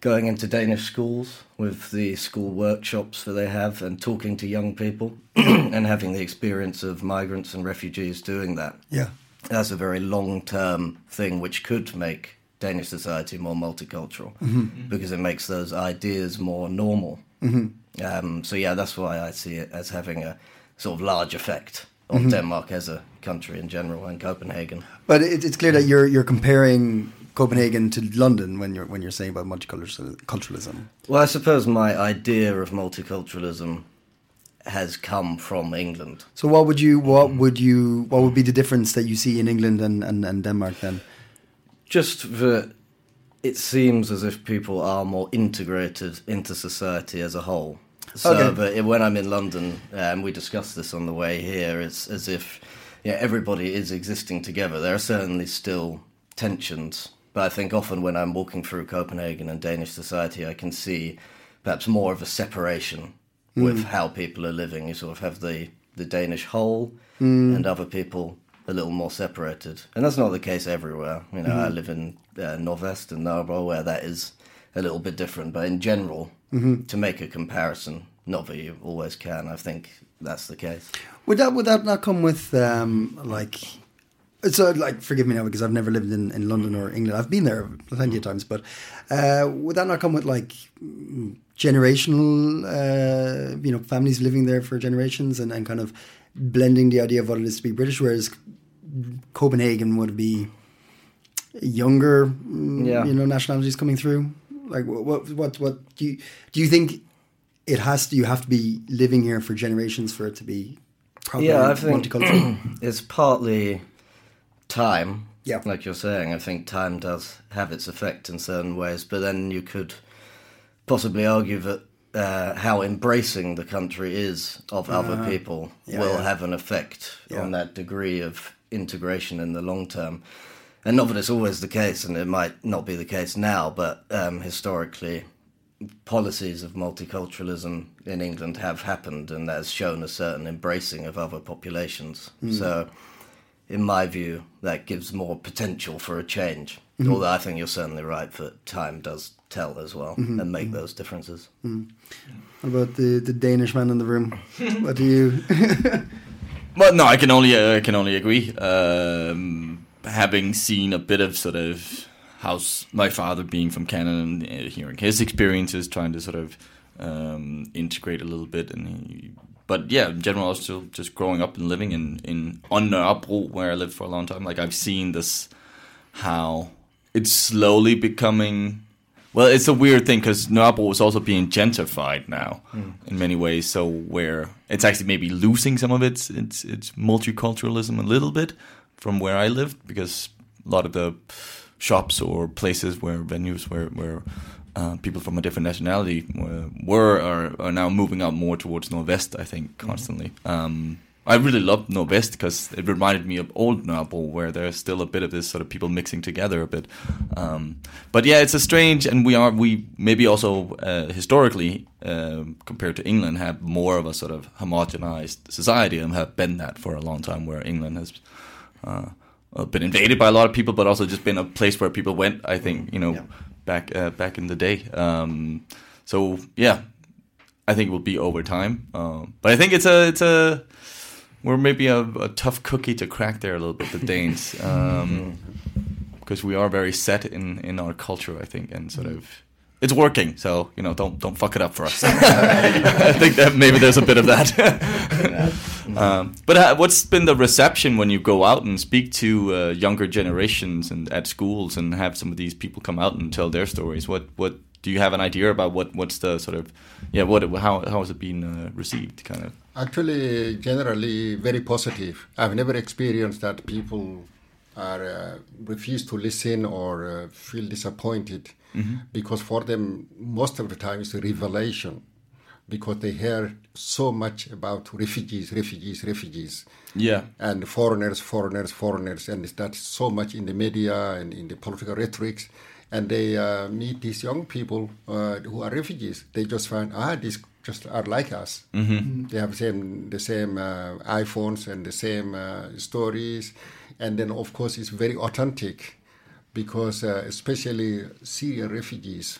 going into Danish schools with the school workshops that they have and talking to young people and having the experience of migrants and refugees doing that. Yeah. That's a very long term thing which could make Danish society more multicultural mm-hmm. because it makes those ideas more normal. Mm-hmm. Um, so, yeah, that's why I see it as having a sort of large effect on Denmark as a country in general and Copenhagen. But it, it's clear that you're you're comparing Copenhagen to London when you're when you're saying about multiculturalism. Well, I suppose my idea of multiculturalism has come from England. So what would you what would you what would be the difference that you see in England and, and, and Denmark then? Just that it seems as if people are more integrated into society as a whole. So Okay. that it- when I'm in London, um, we discussed this on the way here, it's as if yeah, everybody is existing together. There are certainly still tensions, but I think often when I'm walking through Copenhagen and Danish society, I can see perhaps more of a separation with how people are living. You sort of have the, the Danish whole and other people a little more separated. And that's not the case everywhere. You know, I live in uh, Northwest and Nørrebro where that is a little bit different. But in general, to make a comparison, not that you always can, I think that's the case. Would that would that not come with um, like so like forgive me now because I've never lived in, in London or England. I've been there plenty of times, but uh, would that not come with like mm, generational uh, you know families living there for generations and, and kind of blending the idea of what it is to be British, whereas Copenhagen would be younger mm, Yeah. you know nationalities coming through. Like what what what, do you do you think it has to you have to be living here for generations for it to be proper Yeah, I think multicultural? it's partly time. Yeah. Like you're saying, I think time does have its effect in certain ways, but then you could possibly argue that uh, how embracing the country is of other people Yeah, will yeah. have an effect Yeah. on that degree of integration in the long term. And not that it's always the case, and it might not be the case now, but um, historically, policies of multiculturalism in England have happened, and that has shown a certain embracing of other populations. Hmm. So, in my view, that gives more potential for a change. Hmm. Although I think you're certainly right that time does tell as well hmm. and make those differences. What about the, the Danish man in the room? what do you? Well, no, I can only uh, I can only agree. Um, having seen a bit of sort of how's my father being from Canada and uh, hearing his experiences, trying to sort of um, integrate a little bit, and he, but yeah, in general, i also just growing up and living in in on where I lived for a long time. Like I've seen this how it's slowly becoming. Well, it's a weird thing because Nørrebro is also being gentrified now in many ways. So where it's actually maybe losing some of its its its multiculturalism a little bit from where I lived because a lot of the shops or places where venues where where uh, people from a different nationality were, were are, are now moving out more towards Northwest. I think constantly. Um, I really loved Northwest because it reminded me of old Nørrebro, where there's still a bit of this sort of people mixing together a bit. Um, but yeah, it's a strange, and we are we maybe also uh, historically um compared to England have more of a sort of homogenized society and have been that for a long time, where England has. Uh, uh, been invaded by a lot of people, but also just been a place where people went. I think you know, back uh, back in the day. Um, so yeah, I think it will be over time. Um, but I think it's a it's a we're maybe a, a tough cookie to crack there a little bit, the Danes, um, because we are very set in in our culture. I think, and sort of. It's working, so you know, don't don't fuck it up for us. I think that maybe there's a bit of that. um, but uh, what's been the reception when you go out and speak to uh, younger generations and at schools and have some of these people come out and tell their stories? What what do you have an idea about what what's the sort of yeah what how how has it been uh, received? Kind of. Actually, generally very positive. I've never experienced that people are uh, refuse to listen or uh, feel disappointed because for them most of the time it's a revelation because they hear so much about refugees, refugees, refugees, Yeah. and foreigners, foreigners, foreigners, and that's so much in the media and in the political rhetorics. And they uh, meet these young people uh, who are refugees. They just find, ah, these just are like us. Mm-hmm. They have same the same uh, iPhones and the same uh, stories, and then of course it's very authentic because uh, especially Syrian refugees,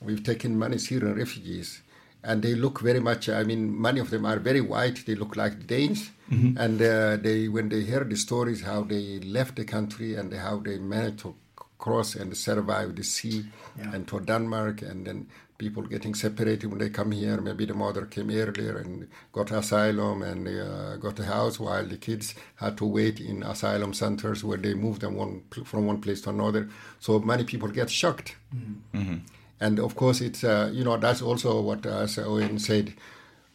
we've taken many Syrian refugees, and they look very much. I mean, many of them are very white. They look like Danes, mm-hmm. and uh, they when they hear the stories how they left the country and how they managed to cross and survive the sea yeah. and to Denmark and then people getting separated when they come here. Maybe the mother came earlier and got asylum and uh, got a house, while the kids had to wait in asylum centers where they moved them one, from one place to another. So many people get shocked. Mm-hmm. mm-hmm. And of course, it's uh, you know that's also what uh, as Owen said.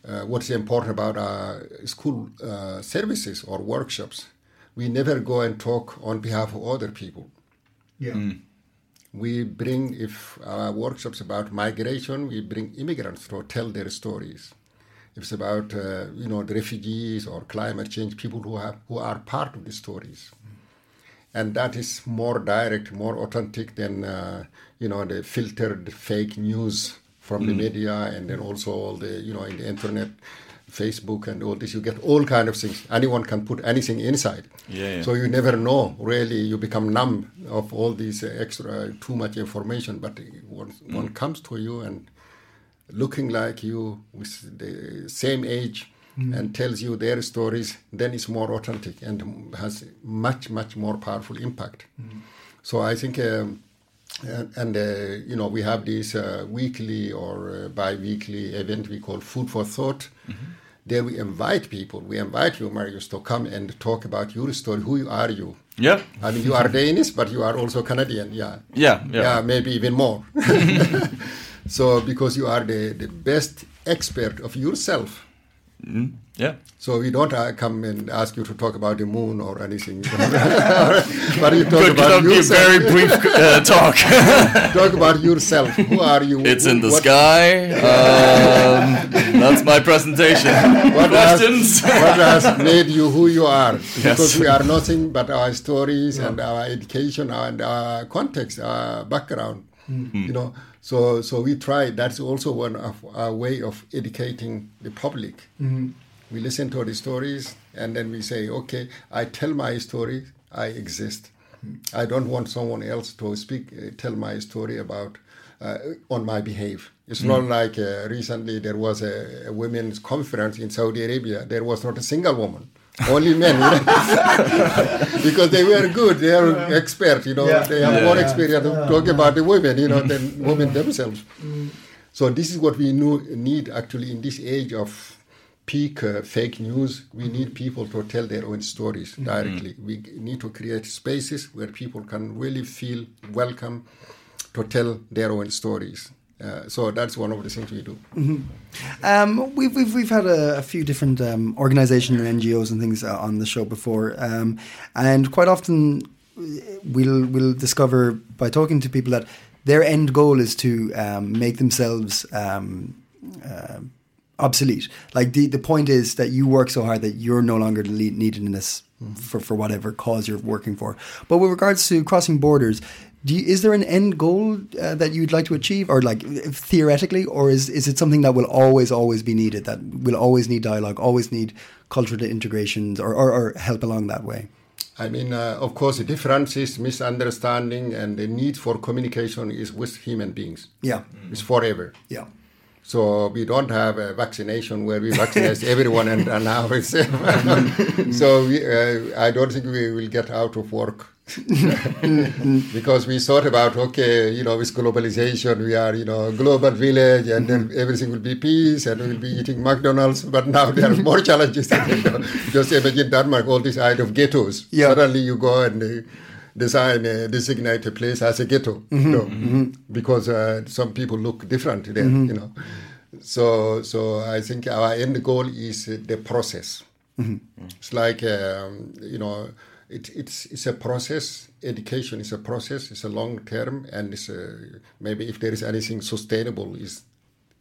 Uh, what's important about our school uh, services or workshops? We never go and talk on behalf of other people. Yeah. Mm we bring, if our workshops about migration, we bring immigrants to tell their stories. If it's about, uh, you know, the refugees or climate change, people who, have, who are part of the stories. And that is more direct, more authentic than, uh, you know, the filtered fake news from mm. the media and then also all the, you know, in the internet Facebook and all this, you get all kind of things. Anyone can put anything inside. Yeah, yeah. So you never know. Really, you become numb of all these extra, too much information. But one, mm. one comes to you and looking like you with the same age mm. and tells you their stories, then it's more authentic and has much, much more powerful impact. Mm. So I think. Um, and, and uh, you know we have this uh, weekly or uh, bi-weekly event we call food for thought. Mm-hmm. there we invite people. We invite you marius to come and talk about your story. Who are you? Yeah. I mean you are danish but you are also canadian. Yeah. Yeah yeah, yeah maybe even more. So because you are the, the best expert of yourself mm, yeah. So we don't uh, come and ask you to talk about the moon or anything. but you talk about yourself. very brief uh, talk. talk about yourself. Who are you? It's in the what? sky. Um, that's my presentation. What Questions? Has, what has made you who you are? Because yes. we are nothing but our stories yeah. and our education and our context, our background. Mm-hmm. You know, so so we try. That's also one of our way of educating the public. Mm-hmm. We listen to the stories and then we say, okay, I tell my story. I exist. Mm-hmm. I don't want someone else to speak, uh, tell my story about uh, on my behalf. It's mm-hmm. not like uh, recently there was a, a women's conference in Saudi Arabia. There was not a single woman only men, you know? because they were good, they are yeah. expert, you know, yeah. they have yeah, more experience yeah. talking about the women, you know, than women themselves. Mm. So this is what we need actually in this age of peak uh, fake news. We mm-hmm. need people to tell their own stories mm-hmm. directly. Mm-hmm. We need to create spaces where people can really feel welcome to tell their own stories. Uh, so that's one of the things we do. Mm-hmm. Um, we've, we've we've had a, a few different um, organisations and NGOs and things uh, on the show before, um, and quite often we'll we'll discover by talking to people that their end goal is to um, make themselves. Um, uh, obsolete. Like the, the point is that you work so hard that you're no longer needed in this mm-hmm. for, for whatever cause you're working for. But with regards to crossing borders, you, is there an end goal uh, that you'd like to achieve, or like theoretically, or is is it something that will always always be needed? That will always need dialogue, always need cultural integrations, or, or, or help along that way. I mean, uh, of course, the differences, misunderstanding, and the need for communication is with human beings. Yeah, it's forever. Yeah. So we don't have a vaccination where we vaccinate everyone and, and now it's so we, uh, I don't think we will get out of work because we thought about okay, you know, with globalization, we are you know global village, and then everything will be peace, and we'll be eating McDonald's. But now there are more challenges. you know. Just imagine Denmark, all these kind of ghettos. Yeah. Suddenly you go and uh, design uh, designate a place as a ghetto, mm-hmm. you know, mm-hmm. because uh, some people look different there, mm-hmm. you know. So, so I think our end goal is the process. Mm-hmm. It's like um, you know it, it's it's a process. Education is a process. It's a long term, and it's a, maybe if there is anything sustainable, is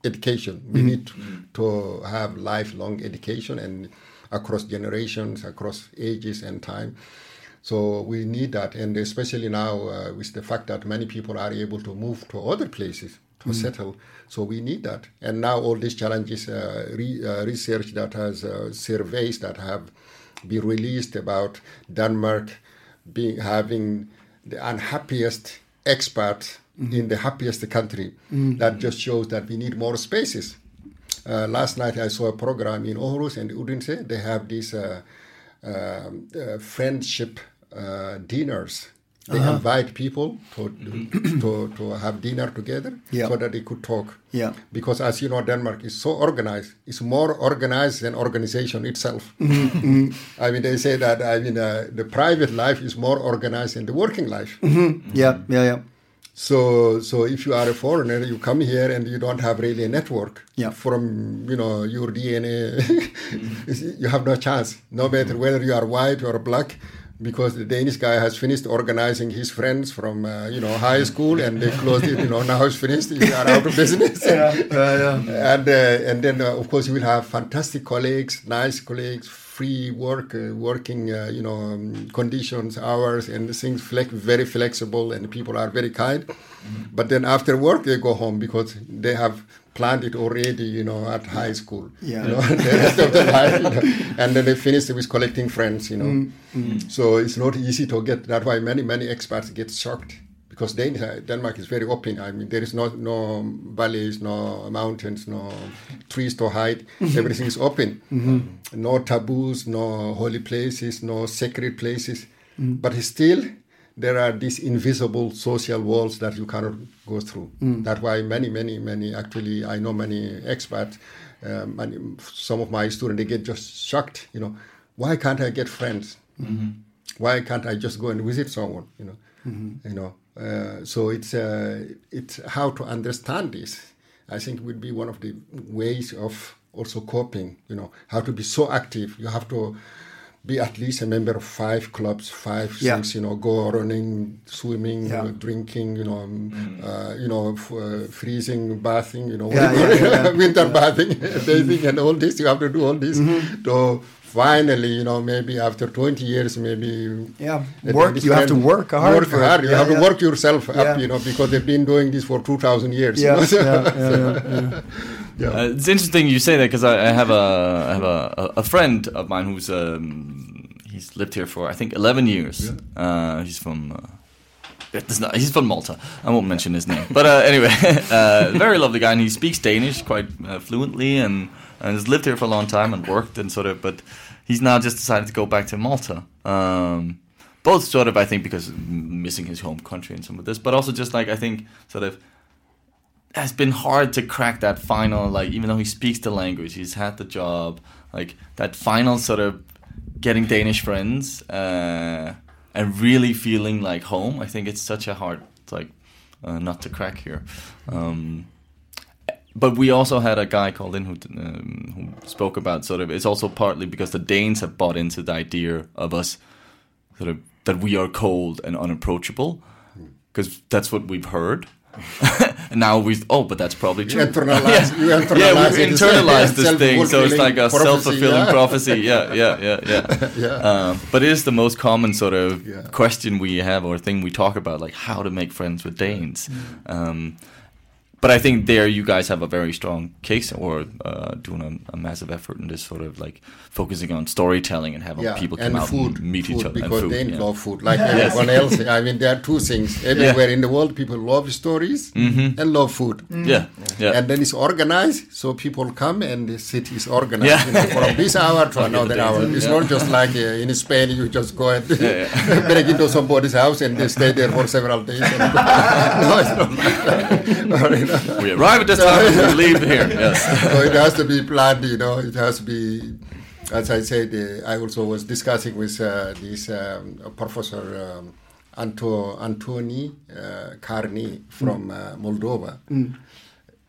education. We mm-hmm. need to have lifelong education and across generations, across ages and time. So we need that, and especially now uh, with the fact that many people are able to move to other places. to settle. So we need that. And now all these challenges, uh, re, uh, research that has uh, surveys that have been released about Denmark being having the unhappiest expat in the happiest country. That just shows that we need more spaces. Uh, last night I saw a program in Aarhus and Odense. They have these uh, um, uh, friendship uh, dinners. They uh-huh. invite people to, to mm-hmm. to have dinner together Yeah. so that they could talk. Yeah. Because as you know, Denmark is so organized. It's more organized than organization itself. Mm-hmm, mm-hmm. I mean, they say that I mean uh, the private life is more organized than the working life. Mm-hmm. Yeah, yeah, yeah. So, so if you are a foreigner, you come here and you don't have really a network Yeah. from you know your DNA. you have no chance, no matter whether you are white or black, because the Danish guy has finished organizing his friends from uh, you know high school and they closed it. You know now it's finished. You are out of business. yeah, yeah. And uh, and then uh, of course you will have fantastic colleagues, nice colleagues, free work, uh, working uh, you know um, conditions, hours, and things flex, very flexible, and people are very kind. But then after work they go home because they have planned it already, you know, at high school. Yeah. You know, the rest of the life, you know, and then they finish with collecting friends. You know, mm, mm. so it's not easy to get. That's why many many expats get shocked because Dan- uh, Denmark is very open. I mean, there is no no valleys, no mountains, no trees to hide. Mm-hmm. Everything is open. Mm-hmm. No taboos, no holy places, no sacred places. Mm. But still, there are these invisible social walls that you cannot go through. That's why many, many, many. Actually, I know many experts, Um, many, some of my students they get just shocked. You know, why can't I get friends? Why can't I just go and visit someone? You know, you know. Uh, so it's uh, it's how to understand this. I think would be one of the ways of also coping. You know, how to be so active. You have to be at least a member of five clubs, five Yeah. things. You know, go running, swimming, Yeah. uh, drinking. You know, um, uh, you know, f- uh, freezing, bathing. You know, Yeah, yeah, yeah, yeah. winter bathing, bathing, and all this. You have to do all this Mm-hmm. to finally, you know, maybe after 20 years, maybe Yeah, work- you have to work hard Work for hard. You Yeah, have yeah. to work yourself Yeah. up, you know, because they've been doing this for 2,000 years. you Yeah, know. yeah, yeah, yeah, yeah. Uh, it's interesting you say that because I, I have a I have a, a, friend of mine who's um, he's lived here for I think eleven years. Uh, he's from. Uh, not, he's from Malta. I won't mention his name, but uh, anyway, uh, very lovely guy, and he speaks Danish quite uh, fluently, and, and has lived here for a long time and worked and sort of. But he's now just decided to go back to Malta. Um, both sort of, I think, because missing his home country and some of this, but also just like I think sort of has been hard to crack that final like even though he speaks the language he's had the job like that final sort of getting danish friends uh, and really feeling like home i think it's such a hard like uh, not to crack here um, but we also had a guy called in who um, who spoke about sort of it's also partly because the Danes have bought into the idea of us sort of that we are cold and unapproachable because that's what we've heard. now we've oh, but that's probably You true. internalize, you internalize yeah, we've it. It's internalized this thing, so it's like a self-fulfilling self-fulfilling yeah. prophecy. Yeah, yeah, yeah, yeah. Yeah. Um, but it is the most common sort of Yeah. question we have or thing we talk about, like how to make friends with Danes. Mm. Um, but I think there you guys have a very strong case, or uh, doing a, a massive effort in this sort of like focusing on storytelling and having Yeah, people come out food, and meet food, each other. because and food, they yeah. love food like everyone else. I mean, there are two things everywhere in the world. People love stories and love food. Yeah, yeah. And then it's organized, so people come and the city is organized Yeah. you know, from this hour to another hour. It's yeah. not just like uh, in Spain, you just go and break into somebody's house and they stay there for several days. And no, it's not like that. Or, you know. we arrive at this time and we leave here. Yes. so it has to be planned, you know. It has to be, as I said, uh, I also was discussing with uh, this um, Professor um, Anto, Antoni uh, Carni from uh, Moldova.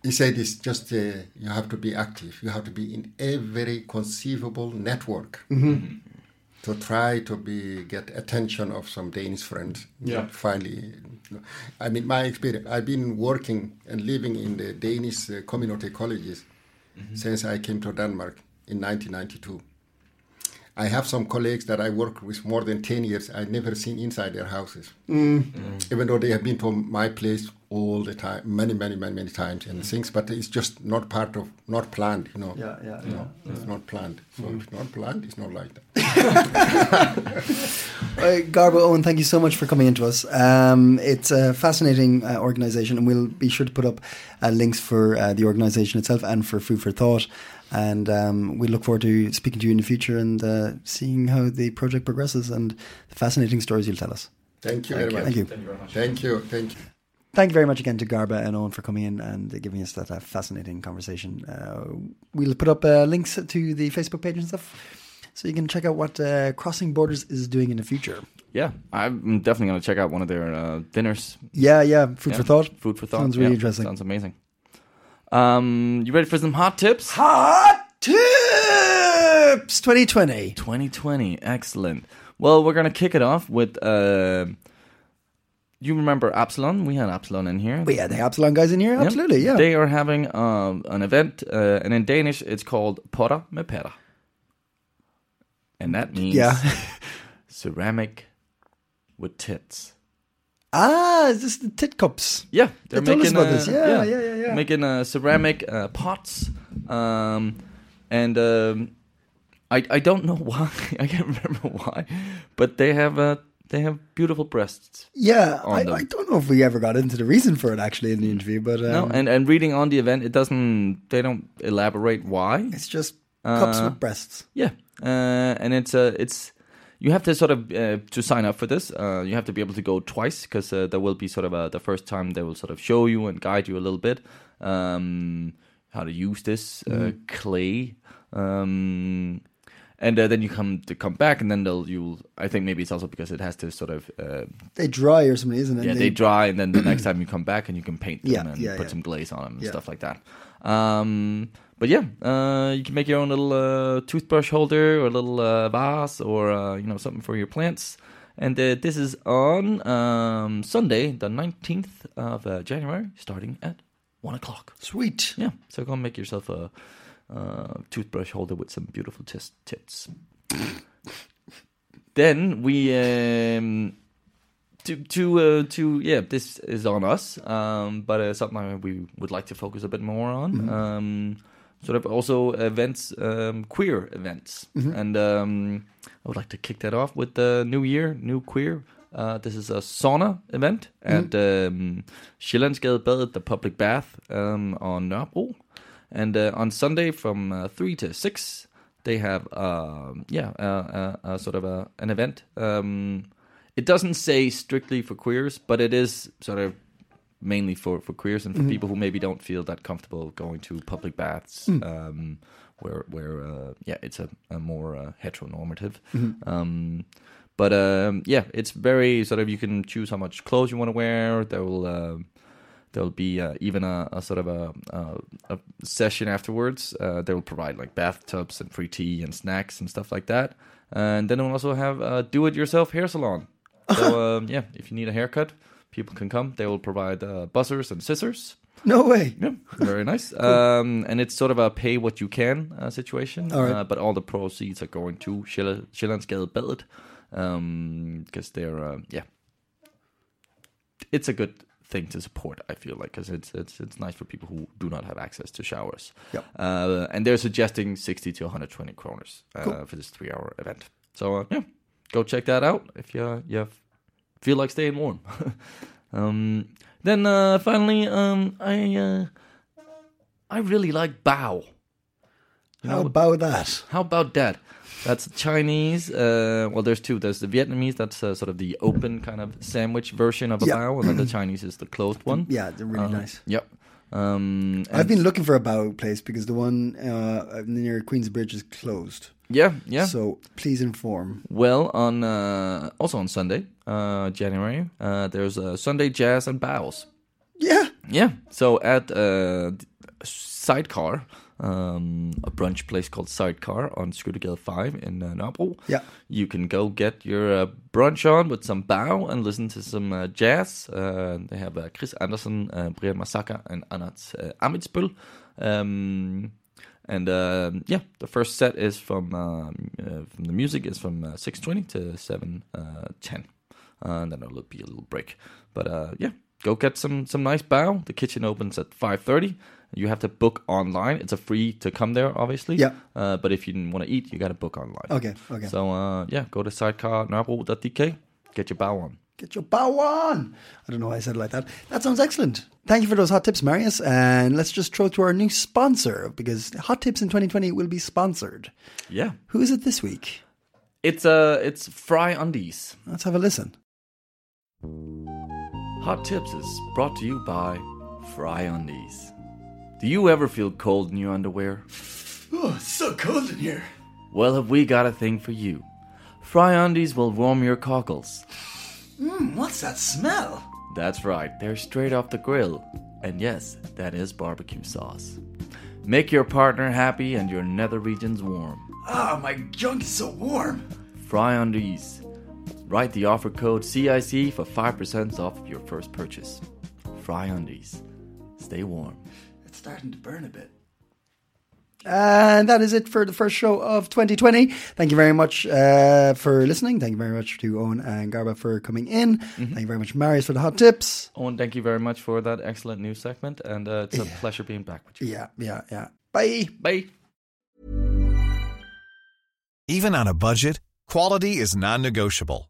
He said it's just uh, you have to be active. You have to be in every conceivable network to try to be get attention of some Danish friends. Yeah. Finally, I mean, my experience. I've been working and living in the Danish uh, community colleges since I came to Denmark in 1992. I have some colleagues that I work with more than 10 years. I've never seen inside their houses. Mm. Even though they have been to my place all the time, many, many, many, many times and things, but it's just not part of, not planned, you know. Yeah, yeah, You know, it's not planned. So Mm. if it's not planned, it's not like that. Uh, Garba Owen, thank you so much for coming into us. Um, it's a fascinating uh, organisation, and we'll be sure to put up uh, links for uh, the organisation itself and for Food for Thought. And um, we look forward to speaking to you in the future and uh, seeing how the project progresses and the fascinating stories you'll tell us. Thank you very much. Thank you. Thank you. Thank you. Thank you very much again to Garba and Owen for coming in and giving us that uh, fascinating conversation. Uh, we'll put up uh, links to the Facebook page and stuff so you can check out what uh, Crossing Borders is doing in the future. Yeah, I'm definitely gonna check out one of their uh, dinners. Yeah, yeah, food Yeah. for thought. Food for thought. Sounds really Yeah, interesting. Sounds amazing. Um, you ready for some hot tips? Hot Tips 2020. 2020, excellent. Well, we're gonna kick it off with. Uh, you remember Absalon? We had Absalon in here. We had the Absalon guys in here, Yep. absolutely, yeah. They are having um, an event, uh, and in Danish it's called Potter med patter. And that means Yeah. ceramic with tits. Ah, is this the tit cups? Yeah, they're They making about uh, this. Yeah, yeah, yeah, yeah. making uh, ceramic uh, pots, um, and um, I I don't know why I can't remember why, but they have uh, they have beautiful breasts. Yeah, I. I don't know if we ever got into the reason for it actually in the interview, but um, no, and and reading on the event, it doesn't they don't elaborate why. it's just cups Uh, with breasts. Yeah, uh, and it's uh, it's you have to sort of uh, to sign up for this. Uh, you have to be able to go twice because uh, there will be sort of a, the first time they will sort of show you and guide you a little bit um, how to use this uh, clay. Um, and uh, then you come to come back, and then they'll you. I think maybe it's also because it has to sort of uh, They dry or something, isn't it? yeah, they dry, and then the next time you come back and you can paint them Yeah, and yeah, put yeah. some glaze on them and stuff like that. Um, but yeah, uh, you can make your own little uh, toothbrush holder or a little uh, vase or uh, you know something for your plants. And uh, this is on um, Sunday, the nineteenth of uh, January, starting at one o'clock. Sweet. Yeah, so go and make yourself a uh, toothbrush holder with some beautiful tits. then we um, to to uh, to yeah, this is on us, um, but uh, something we would like to focus a bit more on. Um, sort of also events, um, queer events, and um, I would like to kick that off with the new year, new queer. Uh, this is a sauna event at um, Sjællandsgade the public bath um, on Nørrebro. And uh, on Sunday from uh, 3 to 6, they have, um, yeah, uh, sort of a, an event. Um, it doesn't say strictly for queers, but it is sort of mainly for, for queers and for people who maybe don't feel that comfortable going to public baths, um, where where uh, yeah, it's a, a more uh, heteronormative. Um, but um, yeah, it's very sort of you can choose how much clothes you want to wear. There will um there will be uh, even a, a sort of a, a, a session afterwards. Uh, they will provide like bathtubs and free tea and snacks and stuff like that. And then we'll also have a do-it-yourself hair salon. So um, yeah, if you need a haircut, people can come. They will provide uh, buzzers and scissors. No way. Yeah, very nice. Um, and it's sort of a pay what you can uh, situation. All right. Uh, but all the proceeds are going to Sjæl- Sjællandsgade Badet because they're uh, yeah, it's a good thing to support. I feel like because it's it's it's nice for people who do not have access to showers. Yep. Uh, and they're suggesting sixty to one hundred twenty kroners uh, Cool. for this three hour event. So uh, yeah, go check that out if you you feel like staying warm. um, then uh, finally, um, I uh, I really like bao. You How know, about that? how about that? That's Chinese. Uh, well, there's two. There's the Vietnamese. That's uh, sort of the open kind of sandwich version of a Yeah. bao, and then the Chinese is the closed one. Yeah, they're really Uh, nice. Yep. Um, I've been looking for a bao place because the one uh, near Queen's Bridge is closed. Yeah, yeah. So please inform. Well, on uh, also on Sunday, uh, January, uh, there's a Sunday jazz and baos. Yeah. Yeah. So at uh, Sidecar, um, a brunch place called Sidecar on Skyttegade 5 in uh, Nørrebro. Yeah. You can go get your uh, brunch on with some bao and listen to some uh, jazz. Uh, they have uh, Chris Anderson, uh, Brian Masaka, and Anat uh, Amitsbøl. Um, And um, yeah, the first set is from um, uh, from the music is from uh, six twenty to seven uh, ten, uh, and then there'll be a little break. But uh, yeah, go get some some nice bao. The kitchen opens at five thirty. You have to book online. It's a free to come there, obviously. Yeah. Uh, but if you want to eat, you got to book online. Okay, okay. So uh, yeah, go to sidecarnarbro.dk, get your bao on. Get your bao on. I don't know why I said it like that. That sounds excellent. Thank you for those hot tips, Marius. And let's just throw to our new sponsor because Hot Tips in 2020 will be sponsored. Yeah, Who is it this week? it's uh, it's Fry Undies. Let's have a listen. Hot Tips is brought to you by Fry Undies. Do you ever feel cold in your underwear? Oh, it's so cold in here. Well, have we got a thing for you? Fry Undies will warm your cockles. Hmm, What's that smell? That's right, they're straight off the grill. And yes, that is barbecue sauce. Make your partner happy and your nether regions warm. Ah, my junk is so warm. Fry Undies. Write the offer code CIC for 5% off your first purchase. Fry Undies. Stay warm. It's starting to burn a bit. And that is it for the first show of 2020. Thank you very much uh, for listening. Thank you very much to Owen and Garba for coming in. Thank you very much, Marius, for the hot tips. Owen, thank you very much for that excellent news segment, and uh, it's a pleasure being back with you. Yeah, yeah, yeah. Bye. Bye. Even on a budget, quality is non-negotiable.